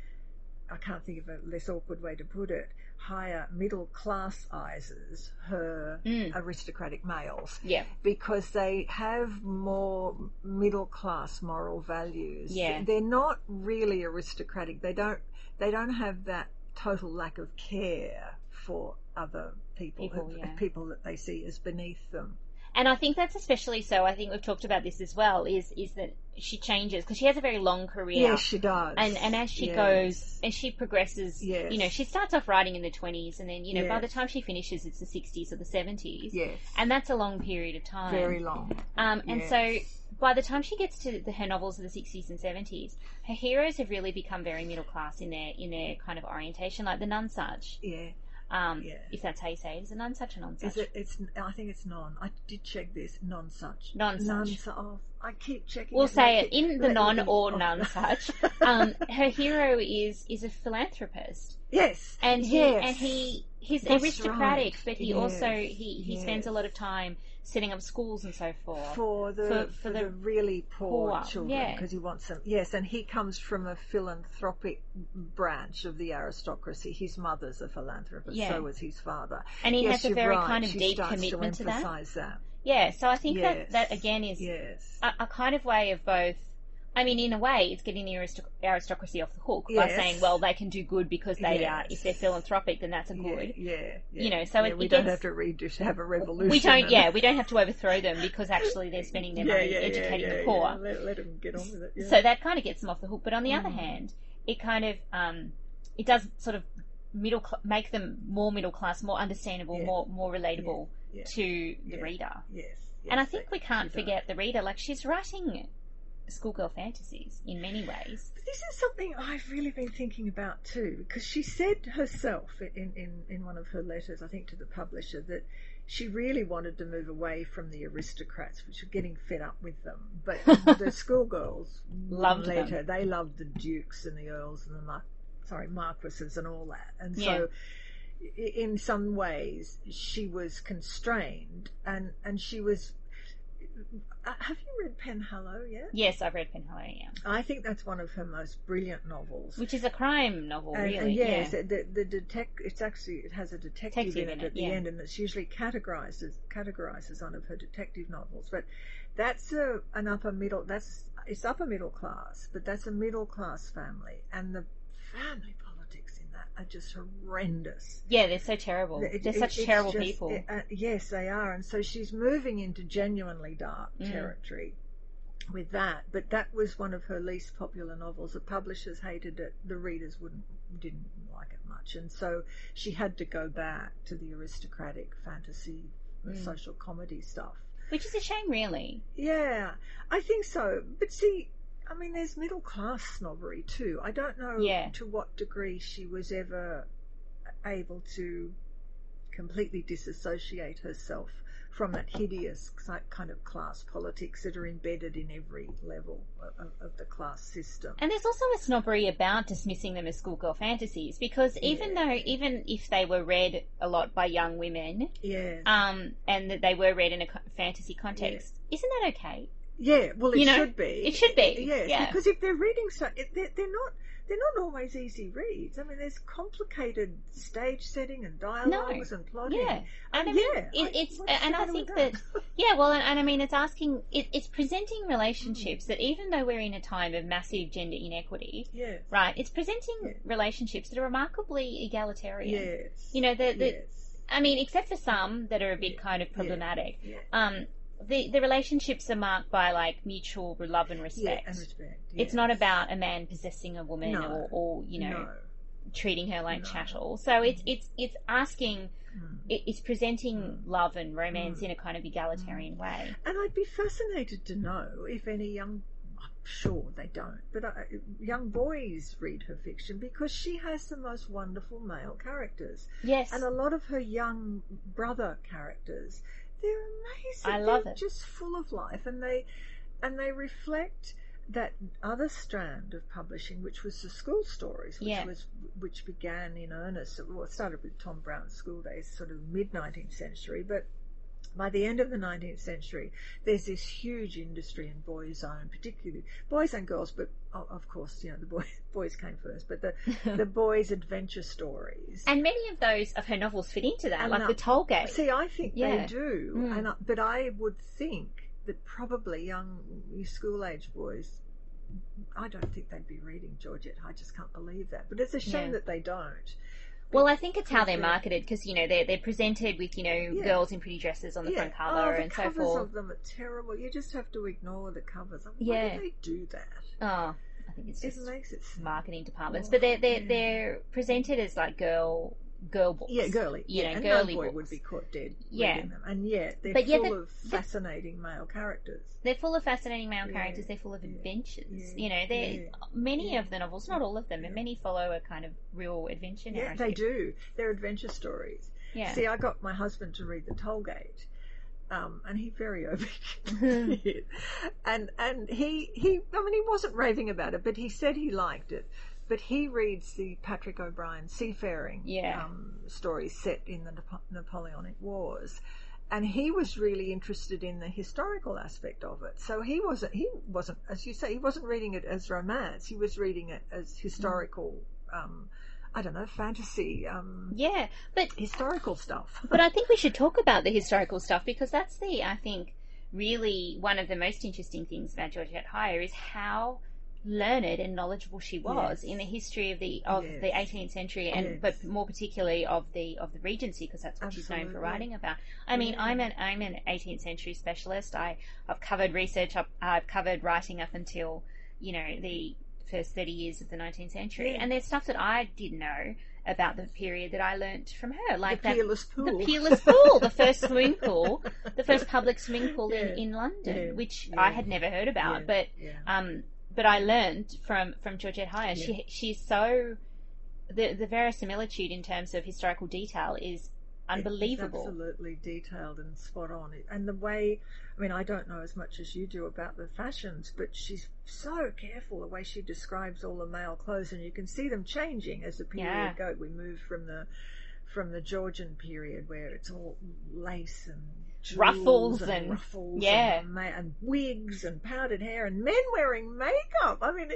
S2: I can't think of a less awkward way to put it, higher middle classizes her
S1: Mm.
S2: aristocratic males
S1: Yeah.
S2: because they have more middle class moral values.
S1: Yeah.
S2: They're not really aristocratic. They don't they don't have that total lack of care for other people
S1: People,
S2: who-
S1: yeah.
S2: people that they see as beneath them.
S1: And I think that's especially so. I think we've talked about this as well. Is is that she changes because she has a very long career.
S2: Yes, she does.
S1: and and as she
S2: Yes.
S1: goes as she progresses
S2: Yes.
S1: you know she starts off writing in the 20s and then you know by the time she finishes it's the 60s or the 70s
S2: yes,
S1: and that's a long period of time
S2: very long.
S1: um, and
S2: Yes.
S1: so by the time she gets to the, her novels of the 60s and 70s her heroes have really become very middle class in their in their kind of orientation like the Nonesuch
S2: Yeah,
S1: Um,
S2: Yeah.
S1: If that's how you say it, is it nonsuch or nonsuch?
S2: Is it? It's. I think it's non. I did check this. Non such.
S1: Nonsuch.
S2: Non. Oh, I keep checking.
S1: We'll
S2: it,
S1: say it in the non or none such. Um, her hero is is a philanthropist,
S2: yes.
S1: and he
S2: yes.
S1: and he he's
S2: That's
S1: aristocratic,
S2: right.
S1: but he also
S2: Yes,
S1: he he spends a lot of time setting up schools and so forth.
S2: for the
S1: for-
S2: for,
S1: for
S2: the,
S1: the
S2: really poor,
S1: poor,
S2: children
S1: yeah.
S2: because he wants them. Yes, and he comes from a philanthropic branch of the aristocracy. His mother's a philanthropist,
S1: Yeah.
S2: so was his father.
S1: and he
S2: yes,
S1: has a very
S2: right.
S1: kind of
S2: she
S1: deep commitment
S2: to
S1: to that.
S2: that.
S1: Yeah, so I think
S2: Yes.
S1: that that again is
S2: Yes.
S1: a, a kind of way of both. I mean, in a way, it's getting the aristoc- aristocracy off the hook by saying, well, they can do good because they are, if they're philanthropic, then that's a good.
S2: yeah, yeah.
S1: You know, so
S2: Yeah,
S1: it-
S2: we
S1: it
S2: don't
S1: gets-
S2: have to read have a revolution.
S1: We don't, yeah, we don't have to overthrow them because actually they're spending their money educating the poor.
S2: yeah. Let, let them get on with it. Yeah.
S1: So that kind of gets them off the hook. But on the other
S2: Mm.
S1: hand, it kind of um, it does sort of middle cl- make them more middle class, more understandable,
S2: Yeah.
S1: more more relatable
S2: Yeah.
S1: to the
S2: Yeah.
S1: reader.
S2: yes,
S1: and I think we can't forget the reader. Like she's writing schoolgirl fantasies in many ways.
S2: This is something I've really been thinking about too, because she said herself in, in, in one of her letters, I think to the publisher, that she really wanted to move away from the aristocrats, which were getting fed up with them. But the schoolgirls
S1: Loved
S2: let
S1: them.
S2: her. They loved the dukes and the earls and the mar- sorry marquises and all that. And
S1: Yeah.
S2: so, in some ways, she was constrained, and and she was. Uh, have you read Penhallow yet?
S1: Yes, I've read Penhallow, yeah,
S2: I think that's one of her most brilliant novels.
S1: which is a crime novel,
S2: And,
S1: really.
S2: and yes,
S1: yeah.
S2: the the detect it's actually it has a detective,
S1: Detective
S2: in it
S1: in it,
S2: at the
S1: yeah.
S2: end, and it's usually categorized as categorized as one of her detective novels. But that's a an upper middle. That's it's upper middle class, but that's a middle class family, and the family politics in that are just horrendous.
S1: Yeah, they're so terrible.
S2: It-
S1: they're
S2: it-
S1: such terrible
S2: just-
S1: people.
S2: it- uh, yes, they are, and so she's moving into genuinely dark
S1: Mm.
S2: territory with that. But that was one of her least popular novels. The publishers hated it. The readers wouldn't didn't like it much, and so she had to go back to the aristocratic fantasy, uh,
S1: Mm.
S2: social comedy stuff.
S1: Which is a shame, really.
S2: Yeah, I think so. But see, I mean, there's middle class snobbery too. I don't know
S1: Yeah.
S2: to what degree she was ever able to completely disassociate herself from that hideous kind of class politics that are embedded in every level of, of the class system.
S1: And there's also a snobbery about dismissing them as schoolgirl fantasies because even
S2: Yeah.
S1: though, even if they were read a lot by young women,
S2: Yes.
S1: um, and that they were read in a fantasy context, isn't that okay?
S2: Yeah, well, it
S1: You know,
S2: should be.
S1: it should be,
S2: Yes,
S1: yeah.
S2: because if they're reading so, they're, they're not. They're not always easy reads. I mean, there's complicated stage setting and dialogues and plotting.
S1: Yeah, and I
S2: Um,
S1: mean,
S2: yeah,
S1: it, it's
S2: what's
S1: and I think that
S2: that?
S1: yeah, well, and, and I mean, it's asking, it, it's presenting relationships that even though we're in a time of massive gender inequity,
S2: Yes.
S1: right, it's presenting
S2: Yeah.
S1: relationships that are remarkably egalitarian.
S2: Yes.
S1: You know, the, the
S2: yes.
S1: I mean, except for some that are a bit
S2: Yeah.
S1: kind of
S2: Yeah.
S1: problematic.
S2: Yeah.
S1: Um, the the relationships are marked by like mutual love and
S2: Yeah,
S1: respect.
S2: and respect.
S1: It's not about a man possessing a woman
S2: No.
S1: or, or you know
S2: No.
S1: treating her like
S2: No.
S1: chattel. So it's it's it's asking,
S2: Mm.
S1: it's presenting
S2: Mm.
S1: love and romance
S2: Mm.
S1: in a kind of egalitarian way.
S2: And I'd be fascinated to know if any young, I'm sure they don't, but uh, young boys read her fiction because she has the most wonderful male characters.
S1: Yes,
S2: And a lot of her young brother characters, they're amazing.
S1: I love
S2: they're
S1: it.
S2: Just full of life, and they and they reflect that other strand of publishing, which was the school stories, which
S1: Yeah.
S2: was which began in earnest. Well, it started with Tom Brown's School Days, sort of mid nineteenth century, but by the end of the 19th century, there's this huge industry in boys' own, particularly boys and girls, but of course, you know, the boy, boys came first, but the, the boys' adventure stories.
S1: and many of those of her novels fit into that,
S2: And
S1: like the Tollgate.
S2: See, I think
S1: Yeah.
S2: they do,
S1: Mm.
S2: and I, but I would think that probably young school age boys. I don't think they'd be reading Georgette. I just can't believe that. But it's a shame
S1: Yeah.
S2: that they don't.
S1: Well, I think it's how they're marketed because you know they're they're presented with you know
S2: Yeah.
S1: girls in pretty dresses on the front oh, cover
S2: oh, the
S1: and so
S2: covers
S1: forth.
S2: of them are terrible. You just have to ignore the covers. Why
S1: Yeah.
S2: do they do that?
S1: Oh, I think it's
S2: It
S1: just
S2: makes it
S1: marketing departments,
S2: Oh,
S1: but they're they're
S2: yeah.
S1: they're presented as like girl girl books.
S2: Yeah, girly.
S1: You
S2: yeah,
S1: know,
S2: and
S1: girly
S2: no boy would be caught dead
S1: Yeah.
S2: reading them. And yet they're
S1: But
S2: full of fascinating male characters.
S1: They're full of fascinating male
S2: Yeah,
S1: characters. They're full of adventures. you know, they're
S2: yeah,
S1: many of the novels, not all of them, and many follow a kind of real adventure
S2: Yeah,
S1: narrative.
S2: they do. They're adventure stories.
S1: Yeah.
S2: See, I got my husband to read The Tollgate, um, and he very obedient. and and he he I mean he wasn't raving about it, but he said he liked it. But he reads the Patrick O'Brian seafaring
S1: Yeah.
S2: um, stories set in the Napo- Napoleonic Wars. And he was really interested in the historical aspect of it. So he wasn't, he wasn't, as you say, he wasn't reading it as romance. He was reading it as historical, um, I don't know, fantasy, um,
S1: yeah, but
S2: historical stuff.
S1: but I think we should talk about the historical stuff because that's the I think really one of the most interesting things about Georgette Heyer is how learned and knowledgeable she was
S2: Yes.
S1: in the history of the of
S2: Yes.
S1: the 18th century and
S2: Yes.
S1: but more particularly of the of the Regency because that's what she's known for writing about. I mean. I'm an I'm an 18th century specialist. I I've covered research. I've, I've covered writing up until you know the first 30 years of the 19th century, and there's stuff that I didn't know about the period that I learnt from her, like
S2: the
S1: that
S2: peerless pool.
S1: the peerless pool, the first swimming pool, the first public swimming pool
S2: Yeah.
S1: in, in London,
S2: Yeah.
S1: which
S2: Yeah.
S1: I had never heard about, but um, but I learned from from Georgette Heyer. She she's so the the verisimilitude in terms of historical detail is unbelievable.
S2: It's absolutely detailed and spot on. And the way, I mean, I don't know as much as you do about the fashions, but she's so careful the way she describes all the male clothes, and you can see them changing as the period
S1: Yeah.
S2: goes. We move from the from the Georgian period where it's all lace and
S1: Ruffles
S2: and,
S1: and-
S2: ruffles
S1: yeah.
S2: and, ma- and wigs and powdered hair and men wearing makeup. I mean,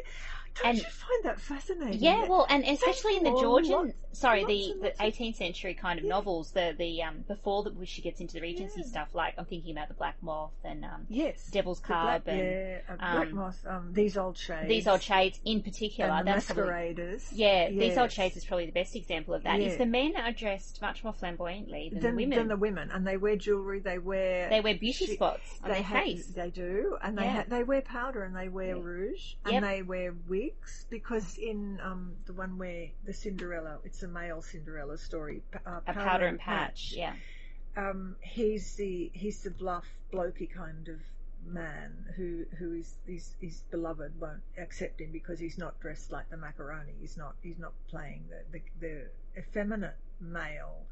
S2: don't
S1: And-
S2: you find that fascinating?
S1: Yeah, well, and especially in the Georgian,
S2: lots-
S1: sorry,
S2: lots
S1: the, the 18th century kind of
S2: Yeah.
S1: novels, the the um before that she gets into the Regency
S2: Yeah.
S1: stuff, like I'm thinking about the Black Moth and um,
S2: yes,
S1: Devil's Cub
S2: Black,
S1: and
S2: yeah, uh, Black
S1: um,
S2: Moth, um, these old shades,
S1: these old shades in particular.
S2: and the
S1: that's probably-
S2: masqueraders.
S1: Yeah, these old shades is probably the best example of that. Is the men are dressed much more flamboyantly than,
S2: than,
S1: the women.
S2: than the women, and they wear jewelry. They wear
S1: they wear beauty
S2: she-
S1: spots on
S2: they
S1: their
S2: ha-
S1: face.
S2: They do, and they ha- they wear powder and they wear rouge and
S1: Yep.
S2: they wear wigs because in um, the one where the Cinderella, it's a male Cinderella story. Uh,
S1: a powder and patch, yeah.
S2: um, he's the he's the bluff, blokey kind of man who who is his, his beloved won't accept him because he's not dressed like the macaroni. He's not he's not playing the the, the effeminate male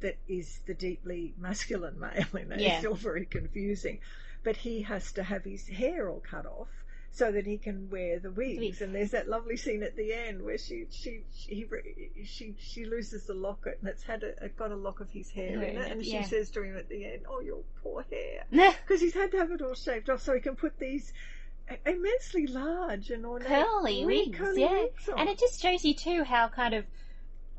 S2: that is the deeply masculine male in that.
S1: Yeah.
S2: It's all very confusing. But he has to have his hair all cut off so that he can wear the wigs. And there's that lovely scene at the end where she she she he, she, she loses the locket and it's had a, it got a lock of his hair in it, and she says to him at the end, "Oh, your poor hair," because he's had to have it all shaved off so he can put these immensely large and ornate wig-
S1: wigs,
S2: curly
S1: yeah.
S2: wigs.
S1: And it just shows you too how kind of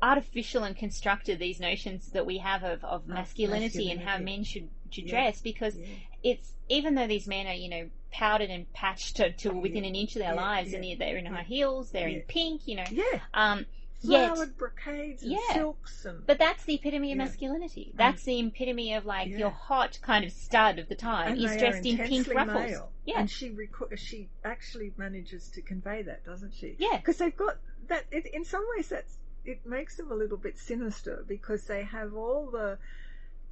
S1: artificial and constructed these notions that we have of, of ah, masculinity, and how men should should
S2: Yeah.
S1: dress because
S2: Yeah.
S1: it's even though these men are you know powdered and patched to, to within an inch of their lives and they're in high heels they're in pink you know
S2: yeah,
S1: um yet
S2: flowered brocades and
S1: Yeah.
S2: silks and
S1: but that's the epitome of
S2: Yeah.
S1: masculinity that's the epitome of like
S2: Yeah.
S1: your hot kind of stud of the time
S2: and
S1: is dressed in pink ruffles
S2: male.
S1: yeah
S2: and she reco- she actually manages to convey that, doesn't she?
S1: yeah
S2: because they've got that. It, in some ways, that's it makes them a little bit sinister because they have all the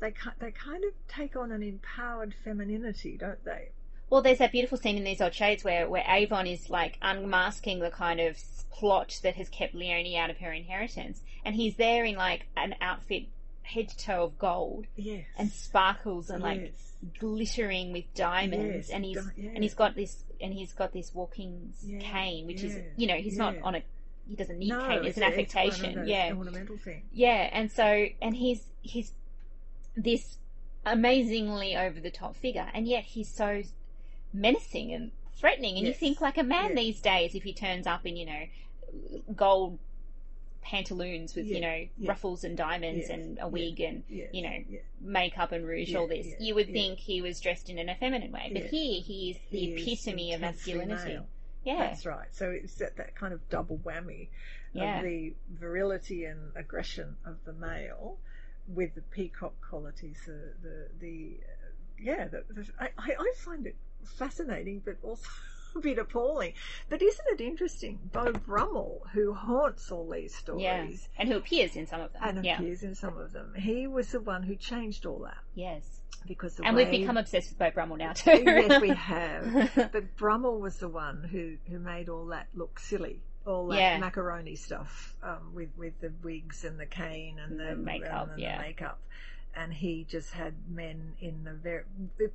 S2: they they kind of take on an empowered femininity, don't they?
S1: Well, there's that beautiful scene in these old shades where, where Avon is like unmasking the kind of plot that has kept Leonie out of her inheritance, and he's there in like an outfit head to toe of gold
S2: Yes.
S1: and sparkles and like
S2: yes.
S1: glittering with diamonds,
S2: Yes,
S1: and he's
S2: yeah.
S1: and he's got this and he's got this walking
S2: Yeah,
S1: cane, which is you know he's not on a he doesn't need
S2: no,
S1: cane, it's, an
S2: a- one of
S1: affectation,
S2: those
S1: yeah.
S2: ornamental thing.
S1: Yeah, and so and he's he's this amazingly over the top figure, and yet he's so menacing and threatening. And
S2: Yes.
S1: you think like a man
S2: Yeah.
S1: these days, if he turns up in you know gold pantaloons with you know
S2: yeah.
S1: ruffles and diamonds
S2: Yes,
S1: and a
S2: yeah.
S1: wig and
S2: Yes,
S1: you know
S2: yeah.
S1: makeup and rouge,
S2: Yeah,
S1: all this,
S2: yeah,
S1: you would
S2: yeah.
S1: think he was dressed in an effeminate way. But
S2: Yeah.
S1: here he is the
S2: He is
S1: epitome of masculinity.
S2: male.
S1: Yeah,
S2: That's right. So it's that, that kind of double whammy
S1: yeah,
S2: of the virility and aggression of the male with the peacock qualities. The the, the yeah. The, the, I I find it fascinating, but also a bit appalling. But isn't it interesting? Beau Brummel, who haunts all these stories,
S1: Yeah. And who appears in some of them.
S2: and
S1: yeah.
S2: appears in some of them, he was the one who changed all that
S1: Yes.
S2: because the
S1: And
S2: way
S1: we've become obsessed with Beau Brummel now too.
S2: yes, we have. But Brummel was the one who, who made all that look silly. All that
S1: Yeah.
S2: macaroni stuff um, with with the wigs and the cane and the,
S1: The makeup,
S2: and the
S1: yeah.
S2: makeup. And he just had men in the very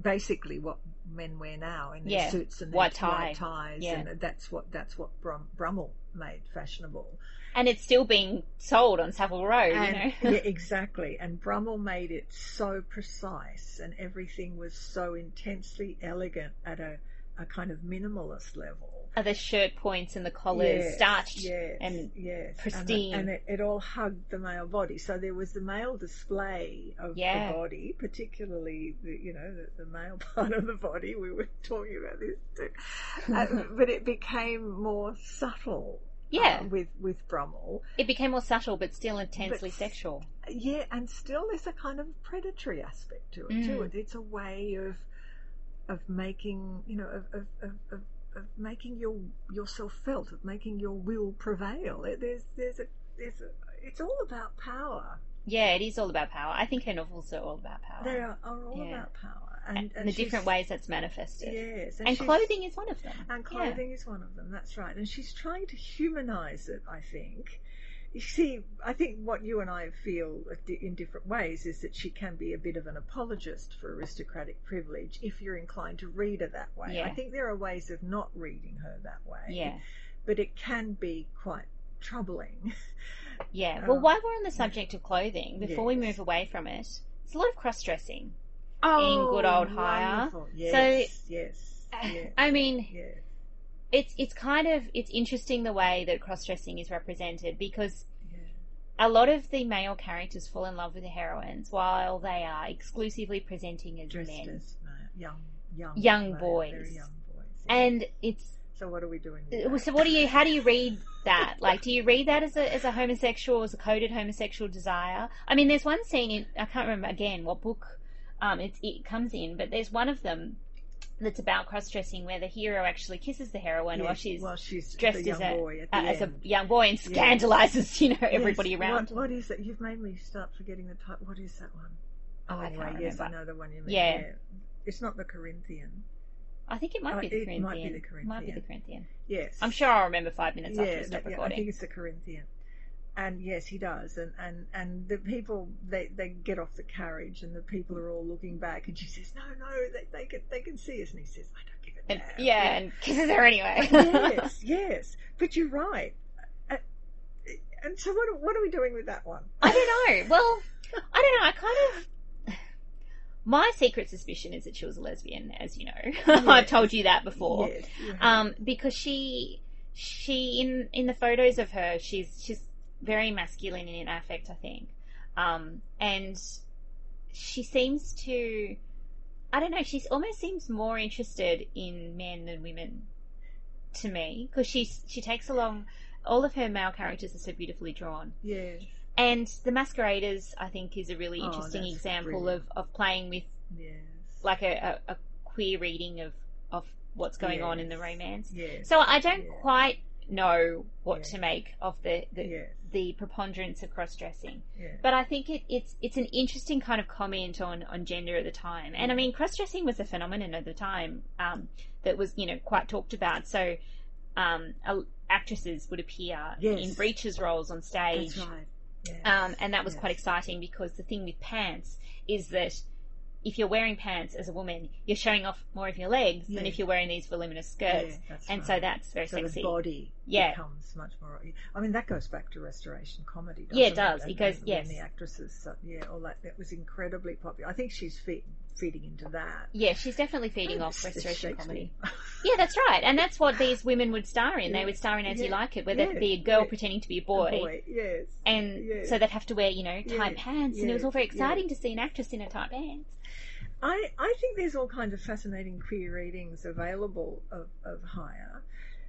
S2: basically what men wear now in their
S1: Yeah.
S2: suits and their
S1: White tie.
S2: white ties,
S1: Yeah.
S2: and that's what that's what Brum, Brummel made fashionable.
S1: and it's still being sold on Savile Row, you know.
S2: yeah, exactly. And Brummel made it so precise, and everything was so intensely elegant at a, a kind of minimalist level.
S1: Are the shirt points and the collars
S2: Yes,
S1: starched
S2: yes,
S1: and
S2: yes.
S1: pristine.
S2: and, it, and it, it all hugged the male body. So there was the male display of
S1: Yeah.
S2: the body, particularly the you know the, the male part of the body. We were talking about this too, uh, but it became more subtle.
S1: Yeah.
S2: uh, with with Brummel,
S1: it became more subtle but still intensely
S2: But-
S1: sexual.
S2: yeah, and still there's a kind of predatory aspect to it too.
S1: Mm.
S2: It- It's a way of of making you know of of, of, of, of making your yourself felt, of making your will prevail. It, there's there's a there's a it's all about power.
S1: Yeah, it is all about power. I think her novels are all about power.
S2: They are, are all
S1: Yeah.
S2: about power
S1: and,
S2: and,
S1: and the different ways that's manifested.
S2: Yes,
S1: and
S2: she's-
S1: clothing is one of them.
S2: And
S1: Yeah.
S2: clothing is one of them. That's right. And she's trying to humanize it. I think. You see, I think what you and I feel in different ways is that she can be a bit of an apologist for aristocratic privilege if you're inclined to read her that way.
S1: Yeah.
S2: I think there are ways of not reading her that way.
S1: Yeah,
S2: But it can be quite troubling.
S1: yeah. Well,
S2: Um,
S1: while we're on the subject of clothing, before we move away from it, there's a lot of cross dressing.
S2: Oh,
S1: good old
S2: Heyer. Yes, yes, yes,
S1: I mean,
S2: yes.
S1: It's it's kind of it's interesting the way that cross dressing is represented because a lot of the male characters fall in love with the heroines while they are exclusively presenting as
S2: Dressed
S1: men.
S2: as male, young, young,
S1: Young boys.
S2: very young boys. yeah.
S1: And it's
S2: So what are we doing? With
S1: so what do you how do you read that? Like do you read that as a as a homosexual, as a coded homosexual desire? I mean there's one scene in I can't remember again what book um it's, it comes in, but there's one of them that's about cross dressing where the hero actually kisses the heroine while she's
S2: while she's
S1: dressed as a uh, as a young boy and scandalizes, you know, everybody
S2: Yes,
S1: around.
S2: What, what is it? You've made me start forgetting the type. What is that one?
S1: Oh, I
S2: anyway, yes, I know the one you mean.
S1: Yeah.
S2: It's not the Corinthian.
S1: I think it might
S2: Uh,
S1: be the
S2: it
S1: Corinthian.
S2: might be the
S1: Might be the
S2: Corinthian.
S1: Corinthian.
S2: Yes.
S1: I'm sure I'll remember five minutes after we
S2: Yeah,
S1: stop
S2: that- yeah, I
S1: recording.
S2: think it's the Corinthian. And yes, he does. And, and, and the people, they, they get off the carriage and the people are all looking back and she says, no, no, they, they, can, they can see us. And he says, I don't give a
S1: And,
S2: damn.
S1: yeah, and kisses her anyway.
S2: yes, yes. But you're right. Uh, And so what, what are we doing with that one?
S1: I don't know. Well, I don't know. I kind of. My secret suspicion is that she was a lesbian, as you know. I've told you that before.
S2: Yes.
S1: Um, because she, she in in the photos of her, she's she's very masculine in affect, I think, um, and she seems to, I don't know, she almost seems more interested in men than women, to me, because she's she takes along. All of her male characters are so beautifully drawn.
S2: yes,
S1: And The Masqueraders, I think, is a really
S2: Oh,
S1: interesting
S2: that's
S1: example of,
S2: brilliant.
S1: of playing with
S2: yes.
S1: like a, a, a queer reading of, of what's going on in the romance.
S2: Yes.
S1: So I don't
S2: Yeah.
S1: quite know what
S2: Yeah.
S1: to make of the the,
S2: yes.
S1: The preponderance of cross dressing,
S2: yes.
S1: but I think it, it's it's an interesting kind of comment on, on gender at the time. And I mean, cross dressing was a phenomenon at the time um, that was you know quite talked about. So um, actresses would appear
S2: Yes.
S1: in breeches roles on stage.
S2: That's right. Yes.
S1: Um, and that was
S2: Yes.
S1: quite exciting because the thing with pants is that if you're wearing pants as a woman, you're showing off more of your legs than if you're wearing these voluminous skirts.
S2: Yeah,
S1: and
S2: right.
S1: so that's very
S2: so
S1: sexy.
S2: the body
S1: Yeah.
S2: becomes much more. I mean, that goes back to restoration comedy. Doesn't
S1: Yeah, it does.
S2: And-
S1: It goes-
S2: and
S1: yes.
S2: the actresses, so, yeah, all that that was incredibly popular. I think she's fit, feeding into that.
S1: Yeah, she's definitely feeding off restoration comedy. Yeah, that's right. And that's what these women would star in. They would star in As You Like It, where they'd be a girl
S2: Yeah.
S1: pretending to be a
S2: A
S1: boy.
S2: boy, yes.
S1: And so they'd have to wear, you know, tight
S2: Yeah.
S1: pants. And it was all very
S2: Yeah.
S1: exciting to see an actress in a tight pants.
S2: I, I think there's all kinds of fascinating queer readings available of, of Heyer.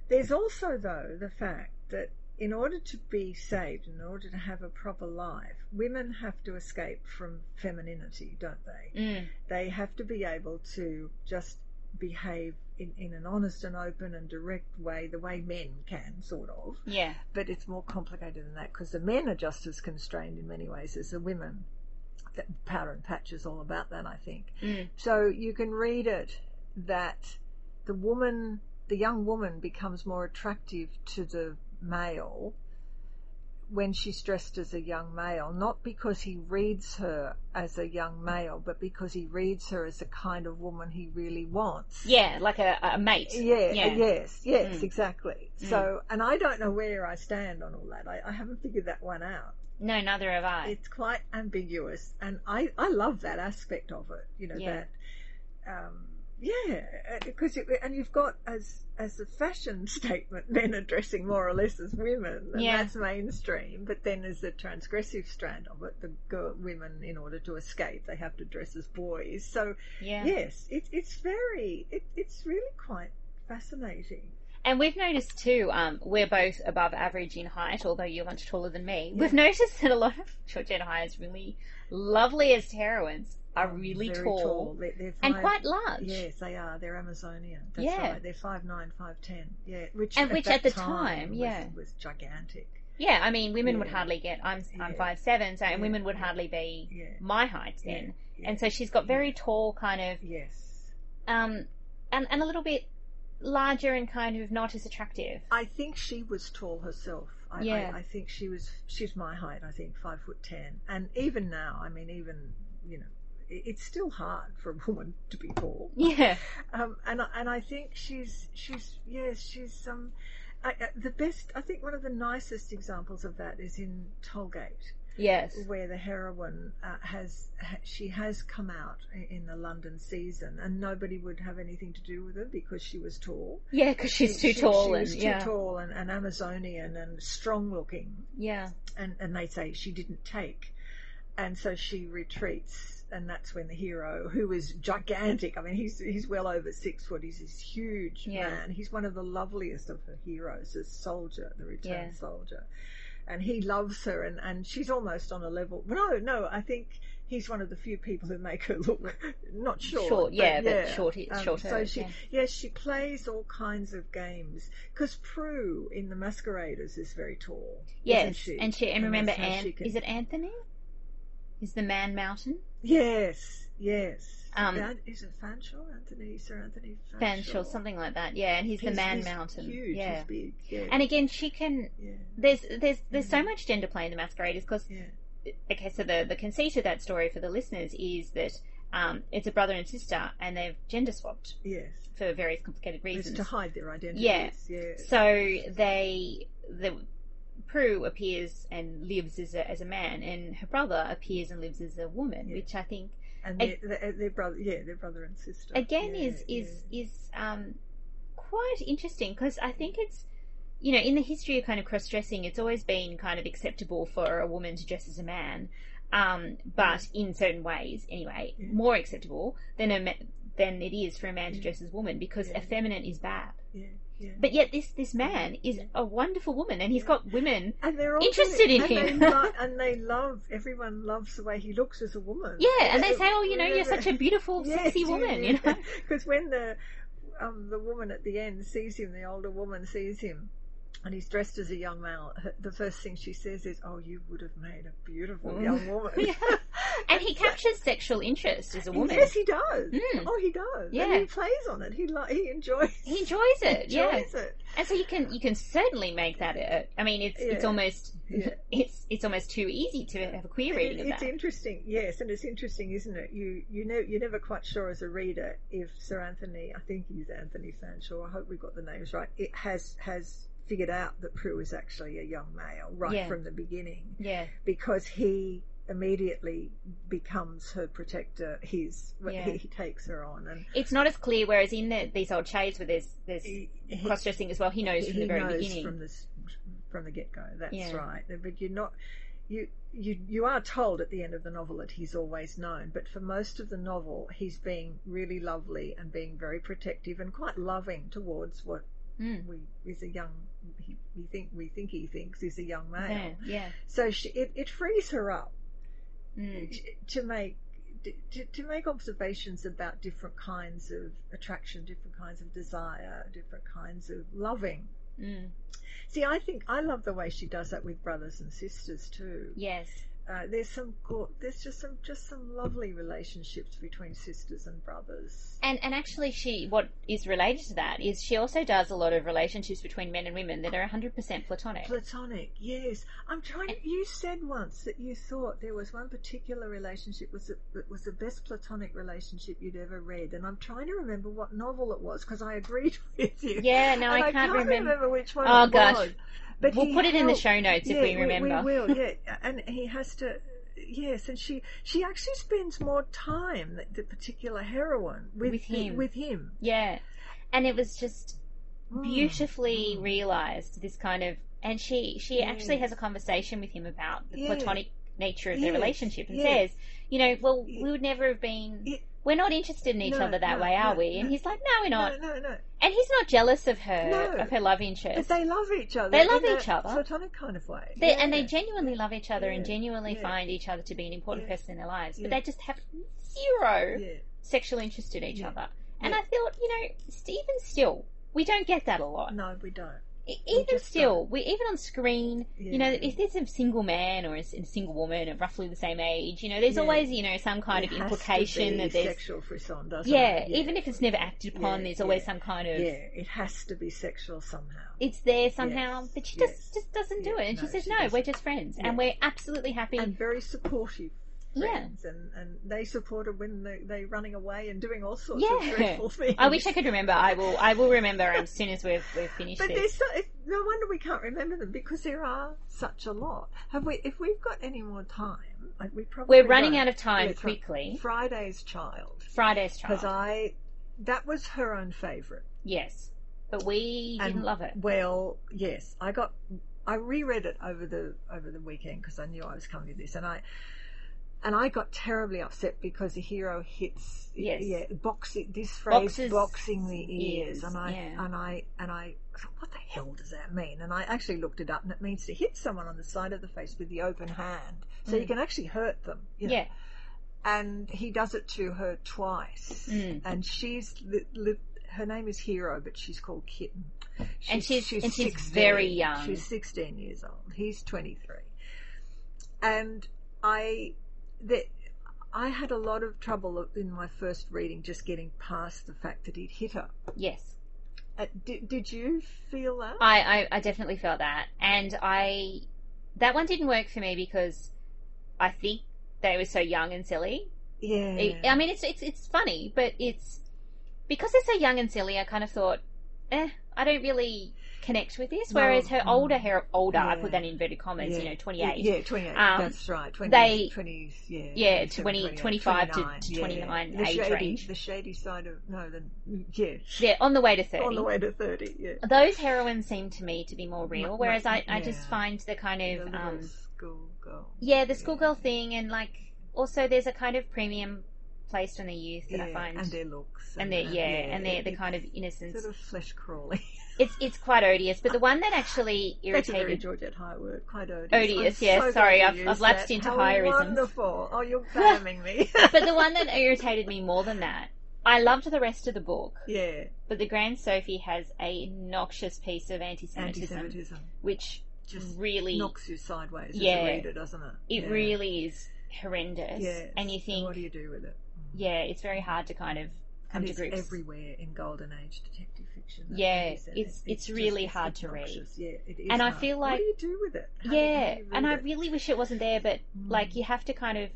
S2: There's also, though, the fact that in order to be saved, in order to have a proper life, women have to escape from femininity, don't they?
S1: Mm.
S2: They have to be able to just behave in, in an honest and open and direct way, the way men can, sort of.
S1: Yeah.
S2: But it's more complicated than that because the men are just as constrained in many ways as the women. That Powder and Patch is all about that, I think.
S1: Mm.
S2: So you can read it that the woman, the young woman, becomes more attractive to the male when she's dressed as a young male, not because he reads her as a young male, but because he reads her as the kind of woman he really wants.
S1: Yeah, like a, a mate.
S2: Yeah,
S1: Yeah.
S2: yes, yes,
S1: Mm.
S2: exactly.
S1: Mm.
S2: So, and I don't know where I stand on all that. I, I haven't figured that one out.
S1: No, neither have I.
S2: It's quite ambiguous, and I, I love that aspect of it. You know
S1: Yeah.
S2: that, um, yeah, because it, and you've got as as a fashion statement, men are dressing more or less as women, and
S1: Yeah.
S2: that's mainstream. But then there's the transgressive strand of it. The girl, women, in order to escape, they have to dress as boys. So
S1: yeah.
S2: yes, it's it's very it, it's really quite fascinating.
S1: And we've noticed too, um, we're both above average in height, although you're much taller than me.
S2: Yeah.
S1: We've noticed that a lot of Georgette Heyer's, really loveliest heroines, are really
S2: very
S1: tall,
S2: They're, they're
S1: and quite large.
S2: Yes, they are. They're Amazonian. That's
S1: Yeah.
S2: right. They're five nine, five ten. Yeah, which
S1: And
S2: at
S1: which at the time,
S2: was,
S1: yeah.
S2: was gigantic.
S1: Yeah, I mean, women would hardly get. I'm I'm
S2: Yeah.
S1: five seven, so and
S2: Yeah.
S1: women would hardly be
S2: Yeah,
S1: my height then.
S2: yeah.
S1: And so she's got very tall, kind of,
S2: yes,
S1: um, and and a little bit larger and kind of not as attractive.
S2: I think she was tall herself. I,
S1: Yeah.
S2: I, I think she was. She's my height. I think five foot ten. And even now, I mean, even you know, it- it's still hard for a woman to be tall.
S1: Yeah,
S2: Um, and I- and I think she's she's yes she's um I, the best. I think one of the nicest examples of that is in Tollgate.
S1: Yes,
S2: where the heroine uh, has ha, she has come out in the London season, and nobody would have anything to do with her because she was tall.
S1: yeah, because she's too
S2: She-
S1: tall
S2: She
S1: and
S2: was too
S1: yeah,
S2: tall and, and Amazonian and strong looking,
S1: yeah,
S2: and and they say she didn't take, and so she retreats. And that's when the hero, who is gigantic, I mean, he's he's well over six foot. He's this huge
S1: Yeah.
S2: man. He's one of the loveliest of her heroes, the soldier, the returned
S1: Yeah.
S2: soldier and he loves her and, and she's almost on a level no no i think he's one of the few people who make her look not short
S1: Short, yeah, but
S2: yeah.
S1: short-
S2: Um,
S1: shorter,
S2: so she
S1: yeah.
S2: yes she plays all kinds of games because prue in the masqueraders is very tall
S1: yes,
S2: she?
S1: and she and remember,
S2: that's
S1: An-
S2: she can-
S1: is it Anthony? Is the man mountain?
S2: yes yes
S1: Um,
S2: An- is it fanshawe anthony sir anthony
S1: Fanshawe, something like that. Yeah, and he's, the man
S2: he's
S1: mountain.
S2: huge
S1: yeah,
S2: he's big yeah
S1: and again, she can.
S2: yeah
S1: There's there's there's so
S2: Mm.
S1: much gender play in the masqueraders because okay, so the the conceit of that story for the listeners is that um, it's a brother and sister, and they've gender swapped
S2: yes
S1: for various complicated
S2: it's
S1: reasons.
S2: to hide their identities
S1: Yeah.
S2: yeah
S1: So they the Prue appears and lives as a, as a man, and her brother appears and lives as a woman,
S2: Yeah.
S1: which I think
S2: and their, brother, yeah, their brother and sister.
S1: again
S2: Yeah,
S1: is is
S2: yeah.
S1: is um quite interesting because I think it's you know in the history of kind of cross dressing it's always been kind of acceptable for a woman to dress as a man um but in certain ways anyway
S2: Yeah.
S1: more acceptable than a than it is for a man to dress as a woman because effeminate is bad
S2: yeah,
S1: but yet this this man is a wonderful woman and he's
S2: Yeah.
S1: got women
S2: and they're all
S1: interested in
S2: and
S1: him.
S2: They lo- and they love everyone loves the way he looks as a woman.
S1: yeah and they say oh you know you're such a beautiful sexy woman you know?
S2: Because when the um, the woman at the end sees him, the older woman sees him, and he's dressed as a young male. The first thing she says is, "Oh, you would have made a beautiful
S1: Mm.
S2: young woman."
S1: Yeah. and he captures sexual interest as a woman
S2: Yes, he does.
S1: Mm.
S2: Oh, he does.
S1: Yeah.
S2: and he plays on it. He li- he enjoys.
S1: he enjoys it
S2: he
S1: yeah
S2: it.
S1: And so you can you can certainly make that. A, I mean, it's it's almost
S2: Yeah.
S1: it's it's almost too easy to have a queer reading of
S2: it's
S1: that.
S2: interesting, yes, and it's interesting, isn't it? You you know you're never quite sure as a reader if Sir Anthony, I think he's Anthony Fanshawe. I hope we got the names right. It has has figured out that Prue is actually a young male right
S1: Yeah.
S2: from the beginning
S1: Yeah,
S2: because he immediately becomes her protector. His
S1: Yeah.
S2: he, he takes her on and
S1: it's not as clear. Whereas in the, these old shades where there's there's
S2: he, he-
S1: cross dressing as well, he knows from
S2: he
S1: the very beginning.
S2: from the from the get go. That's
S1: Yeah.
S2: right. But you're not. You, you you are told at the end of the novel that he's always known, but for most of the novel, he's being really lovely and being very protective and quite loving towards what
S1: Mm.
S2: we is a young he, we think we think he thinks is a young male.
S1: Yeah, yeah.
S2: So she, it it frees her up
S1: Mm.
S2: to make to, to make observations about different kinds of attraction, different kinds of desire, different kinds of loving.
S1: Mm.
S2: See, I think I love the way she does that with brothers and sisters too.
S1: Yes.
S2: Uh, there's some go- there's just some just some lovely relationships between sisters and brothers.
S1: And and actually, she what is related to that is she also does a lot of relationships between men and women that are 100% platonic.
S2: Platonic, yes. I'm trying. To, you said once that you thought there was one particular relationship was the, that was the best platonic relationship you'd ever read, and I'm trying to remember what novel it was because I agreed with you.
S1: Yeah, no, I
S2: I
S1: can't
S2: can't
S1: remember.
S2: which one.
S1: Oh,
S2: it
S1: gosh.
S2: was. But
S1: we'll put it in the show notes if we remember.
S2: We, will, yeah. And he has to. Yes, and she she actually spends more time, the, the particular heroine, with,
S1: With him.
S2: with him.
S1: Yeah. And it was just
S2: Mm,
S1: beautifully
S2: mm.
S1: realized this kind of and she she actually has a conversation with him about the
S2: Yeah.
S1: platonic nature of their
S2: Yes,
S1: relationship and
S2: yes.
S1: says you know well we would never have been
S2: Yeah.
S1: we're not interested in each
S2: No,
S1: other that
S2: no,
S1: way are
S2: no,
S1: we and he's like no we're not
S2: No, no, no.
S1: and he's not jealous of her
S2: No.
S1: of her love interest.
S2: But they love each other.
S1: They love each other.
S2: platonic kind of way.
S1: They, and they
S2: Yeah.
S1: genuinely love each other and genuinely
S2: Yeah.
S1: find each other to be an important
S2: Yeah.
S1: person in their lives but
S2: Yeah.
S1: they just have zero
S2: Yeah.
S1: sexual interest in each
S2: Yeah.
S1: other and
S2: Yeah.
S1: i thought you know even still we don't get that a lot
S2: No, we don't.
S1: Even
S2: just uh,
S1: still,
S2: don't.
S1: we even on screen, you know, if there's a single man or a single woman of roughly the same age, you know, there's
S2: Yeah.
S1: always, you know, some kind
S2: It
S1: of
S2: has to
S1: implication
S2: be
S1: that there's,
S2: sexual frisson, doesn't
S1: yeah,
S2: it?
S1: even if it's never acted upon,
S2: Yeah,
S1: there's always
S2: yeah.
S1: some kind of,
S2: yeah, it has to be sexual somehow.
S1: it's there somehow,
S2: Yes,
S1: but she
S2: yes.
S1: just just doesn't do
S2: Yeah,
S1: it, and she says,
S2: she
S1: no, we're just friends,
S2: Yeah.
S1: and we're absolutely happy.
S2: and very supportive
S1: Yeah.
S2: and, and they support her when they, they're running away and doing all sorts
S1: Yeah.
S2: of dreadful things.
S1: I wish I could remember. I will. I will remember as soon as we've we've finished
S2: But
S1: this.
S2: there's so, no wonder we can't remember them because there are such a lot. Have we? If we've got any more time, like we probably
S1: We're running out of time quickly.
S2: Friday's Child,
S1: Friday's Child.
S2: because I that was her own favourite.
S1: Yes, but we didn't love it.
S2: Well, yes, I got. I reread it over the over the weekend because I knew I was coming to this, and I and I got terribly upset because the hero hits
S1: Yes.
S2: yeah boxing this phrase
S1: Boxes
S2: boxing the ears,
S1: ears,
S2: and I
S1: yeah.
S2: and I and I thought, what the hell does that mean? And I actually looked it up, and it means to hit someone on the side of the face with the open hand, so you
S1: Mm.
S2: can actually hurt them. you know.
S1: Yeah.
S2: and he does it to her twice,
S1: Mm.
S2: and she's li- li- her name is Hero, but she's called Kitten.
S1: And she's- and she's
S2: 16.
S1: very young.
S2: She's 16 years old. He's 23. And I, the, I had a lot of trouble in my first reading just getting past the fact that he'd hit her.
S1: Yes.
S2: Uh, did, did you feel that?
S1: I, I, I definitely felt that. And I that one didn't work for me because I think they were so young and silly.
S2: yeah.
S1: I- I mean it's it's it's funny, but it's because they're so young and silly, I kind of thought, eh, I don't really connect with this. Whereas her
S2: mm.
S1: older her older, I put that in inverted commas, you know, twenty eight.
S2: Yeah, 28.
S1: Um,
S2: that's right. 20,
S1: they-
S2: 20, yeah.
S1: Yeah, 20 25 to-
S2: 29,
S1: to
S2: yeah.
S1: 29
S2: the
S1: age
S2: shady,
S1: range.
S2: The shady side of, no, the, yeah.
S1: Yeah, on the way to thirty.
S2: On the way to 30, yeah.
S1: Those heroines seem to me to be more real, whereas I, I just find the kind of
S2: little
S1: um,
S2: schoolgirl.
S1: yeah, the schoolgirl thing, and like also there's a kind of premium placed on the youth that I find,
S2: and their looks.
S1: and their yeah, and their the kind of innocence.
S2: Sort of flesh crawly.
S1: It's it's quite odious, but the one that actually
S2: That's a very
S1: irritated.
S2: Georgette Heyer word. Quite odious.
S1: Odious,
S2: I'm
S1: yes,
S2: so
S1: sorry, I've- I've lapsed into
S2: How
S1: Heyerisms.
S2: Wonderful. Oh, you're damning me.
S1: but the one that irritated me more than that, I loved the rest of the book,
S2: yeah,
S1: but the Grand Sophy has a noxious piece of anti-Semitism,
S2: anti-Semitism
S1: which
S2: just
S1: really
S2: knocks you sideways
S1: Yeah.
S2: as a reader, doesn't it?
S1: it
S2: Yeah.
S1: really is horrendous,
S2: Yes.
S1: and you think
S2: what do you do with it? Mm.
S1: yeah, it's very hard to kind of come
S2: and
S1: to
S2: it's
S1: grips.
S2: everywhere in golden age detective fiction.
S1: Yeah, it's- it's
S2: just-
S1: really
S2: it's
S1: hard to read.
S2: Yeah, it is
S1: And I
S2: hard.
S1: feel
S2: what
S1: like-
S2: do you do with it? How
S1: yeah,
S2: do
S1: and I
S2: it?
S1: really wish it wasn't there, but
S2: Mm.
S1: like you have to kind of,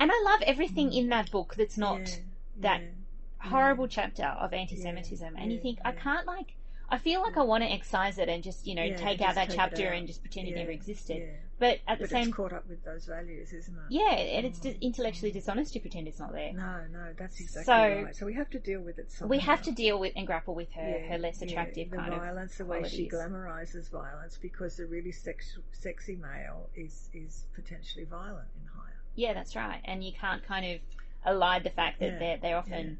S1: and I love everything
S2: Mm.
S1: in that book that's not
S2: Yeah,
S1: that
S2: yeah.
S1: horrible chapter of anti-Semitism, and you
S2: yeah,
S1: think I can't like. I feel like I want to excise it and just you know
S2: Yeah,
S1: take out that chapter and just pretend it never existed.
S2: Yeah.
S1: But at the
S2: But
S1: same,
S2: it's caught up with those values, isn't it?
S1: yeah, and it's
S2: Mm.
S1: intellectually dishonest to pretend it's not there.
S2: No, no, that's exactly
S1: So-
S2: right. So we have to deal with it somehow.
S1: We have to deal with and grapple with her
S2: Yeah,
S1: her less
S2: yeah,
S1: attractive
S2: the
S1: kind of
S2: violence, the way she glamorizes violence, because the really sex, sexy male is is potentially violent in Heyer.
S1: Yeah, that's right. And you can't kind of elide the fact that
S2: Yeah,
S1: they they often
S2: yeah, yeah.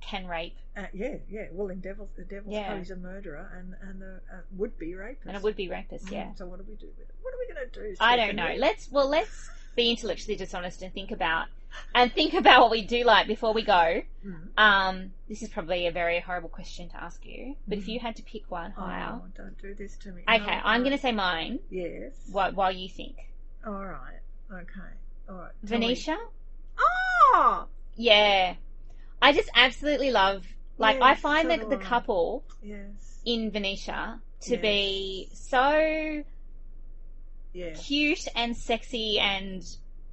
S1: Can rape
S2: Uh, yeah, yeah. Well, in Devil's the Devil's
S1: Yeah.
S2: He's a murderer and and a, a would be rapist.
S1: and a would be rapist.
S2: Mm,
S1: Yeah.
S2: So what do we do with it? What are we going to do?
S1: I don't know. Let's well let's be intellectually dishonest and think about and think about what we do like before we go.
S2: Mm.
S1: Um, this is probably a very horrible question to ask you, but if
S2: Mhm.
S1: you had to pick one
S2: Oh, don't do this to me.
S1: okay,
S2: No,
S1: I'm
S2: no.
S1: going to say mine.
S2: Yes.
S1: While, while you think,
S2: All right. Okay. All right. Tell me.
S1: Venetia.
S2: Oh,
S1: Yeah, I just absolutely love. Like, I find
S2: so
S1: that the couple
S2: yes.
S1: in Venetia to
S2: Yes.
S1: be so
S2: Yes.
S1: cute and sexy, and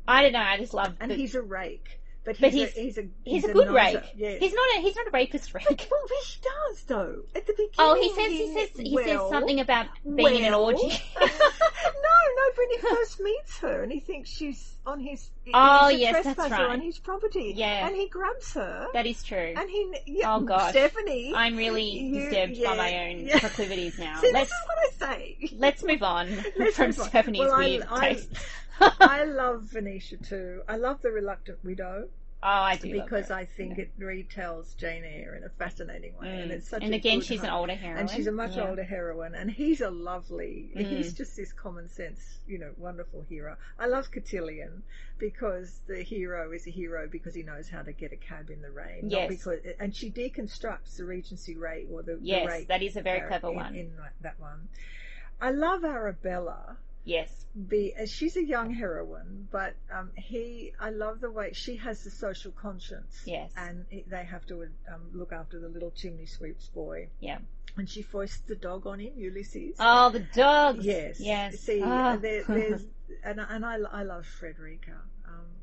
S1: I don't know. I just love.
S2: And
S1: the,
S2: he's a rake, but he's,
S1: But
S2: a,
S1: he's-
S2: he's a
S1: he's a good
S2: nicer-
S1: rake.
S2: Yes.
S1: He's not a he's not a rapist rake.
S2: But well, he does though. At the oh, beginning.
S1: Oh, he says he says he says something about being in an orgy.
S2: no, no. When he first meets her, and he thinks she's on his.
S1: Oh,
S2: he's a
S1: yes, that's right.
S2: on his property.
S1: Yeah.
S2: and he grabs her.
S1: that is true.
S2: and he. Yeah,
S1: Oh, gosh.
S2: Stephanie.
S1: I'm really
S2: You-
S1: disturbed by my own
S2: yeah.
S1: proclivities now.
S2: See,
S1: let's
S2: this is what I say.
S1: let's move on
S2: Let's
S1: from
S2: move on.
S1: Stephanie's
S2: Well,
S1: weird
S2: I-
S1: taste.
S2: I love Venetia too. I love the Reluctant Widow
S1: oh, I do
S2: because. I think it retells Jane Eyre in a fascinating way, and
S1: Mm.
S2: it's such
S1: and again, she's an older heroine,
S2: and she's a much
S1: Yeah.
S2: older heroine, and he's a lovely.
S1: Mm.
S2: He's just this common sense, you know, wonderful hero. I love Cotillion because the hero is a hero because he knows how to get a cab in the rain.
S1: Yes.
S2: Not because, and she deconstructs the Regency rake or the, the
S1: Yes,
S2: rake
S1: that is a very clever
S2: in,
S1: one.
S2: in that one. I love Arabella
S1: Yes,
S2: be uh, she's a young heroine, but um, he I love the way she has the social conscience.
S1: Yes.
S2: and it, they have to um, look after the little chimney sweeps boy.
S1: Yeah.
S2: and she foists the dog on him, Ulysses.
S1: Oh, the dogs.
S2: Yes,
S1: Yes.
S2: See,
S1: Ah.
S2: there, there's and and I I love Frederica.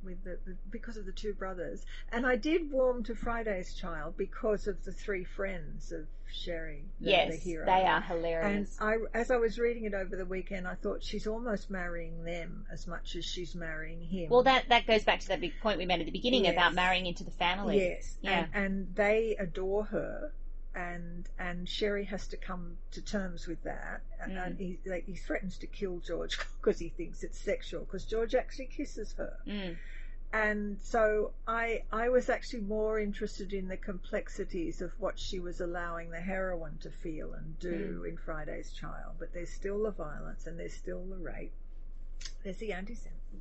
S2: With the, the because of the two brothers, and I did warm to Friday's Child because of the three friends of Sherry, the,
S1: yes,
S2: the hero.
S1: they are hilarious. And.
S2: I, as I was reading it over the weekend, I thought she's almost marrying them as much as she's marrying him.
S1: well, that that goes back to that big point we made at the beginning
S2: Yes.
S1: about marrying into the family.
S2: yes,
S1: Yeah.
S2: and, and they adore her, and and Sherry has to come to terms with that, and,
S1: Mm.
S2: and he like, he threatens to kill George because he thinks it's sexual because George actually kisses her,
S1: Mm.
S2: and so I I was actually more interested in the complexities of what she was allowing the heroine to feel and do in Friday's Child. But there's still the violence and there's still the rape. There's the anti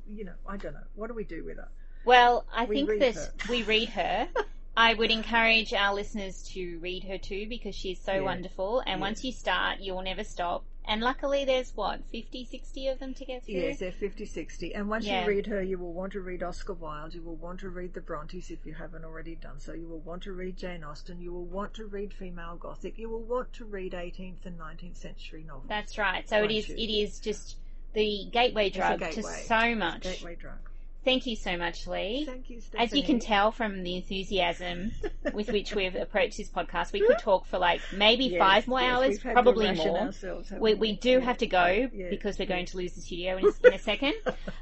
S2: you know, I don't know. What do we do with her?
S1: Well, I
S2: We
S1: think that
S2: her.
S1: we read her. I would encourage our listeners to read her too because she's so
S2: Yeah.
S1: wonderful. And
S2: Yeah.
S1: once you start, you will never stop. And luckily, there's what, 50, 60 of them to get through?
S2: Yes, they're 50 60. And once
S1: Yeah.
S2: you read her, you will want to read Oscar Wilde. You will want to read the Brontes if you haven't already done so. You will want to read Jane Austen. You will want to read female Gothic. You will want to read 18th and 19th century novels.
S1: That's right. So it is.
S2: you?
S1: It is just the gateway drug to so much.
S2: Gateway drug.
S1: Thank you so much, Lee.
S2: Thank you, Stephanie.
S1: As you can tell from the enthusiasm with which we've approached this podcast, we could talk for like maybe
S2: Yes,
S1: five more
S2: yes,
S1: hours,
S2: we've had to
S1: probably more. We, we do have to go because we're going to lose the studio in, in a second.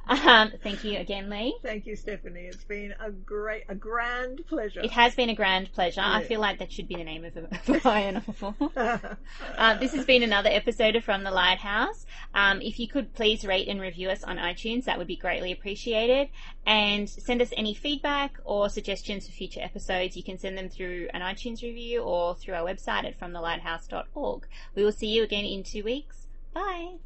S1: Um, thank you again, Lee.
S2: Thank you, Stephanie. It's been a great, a grand pleasure.
S1: It has been a grand pleasure. I feel like that should be the name of a, of novel. Uh, this has been another episode of From the Lighthouse. Um, if you could please rate and review us on iTunes, that would be greatly appreciated. And send us any feedback or suggestions for future episodes. You can send them through an iTunes review or through our website at fromthelighthouse.org. We will see you again in two weeks. Bye.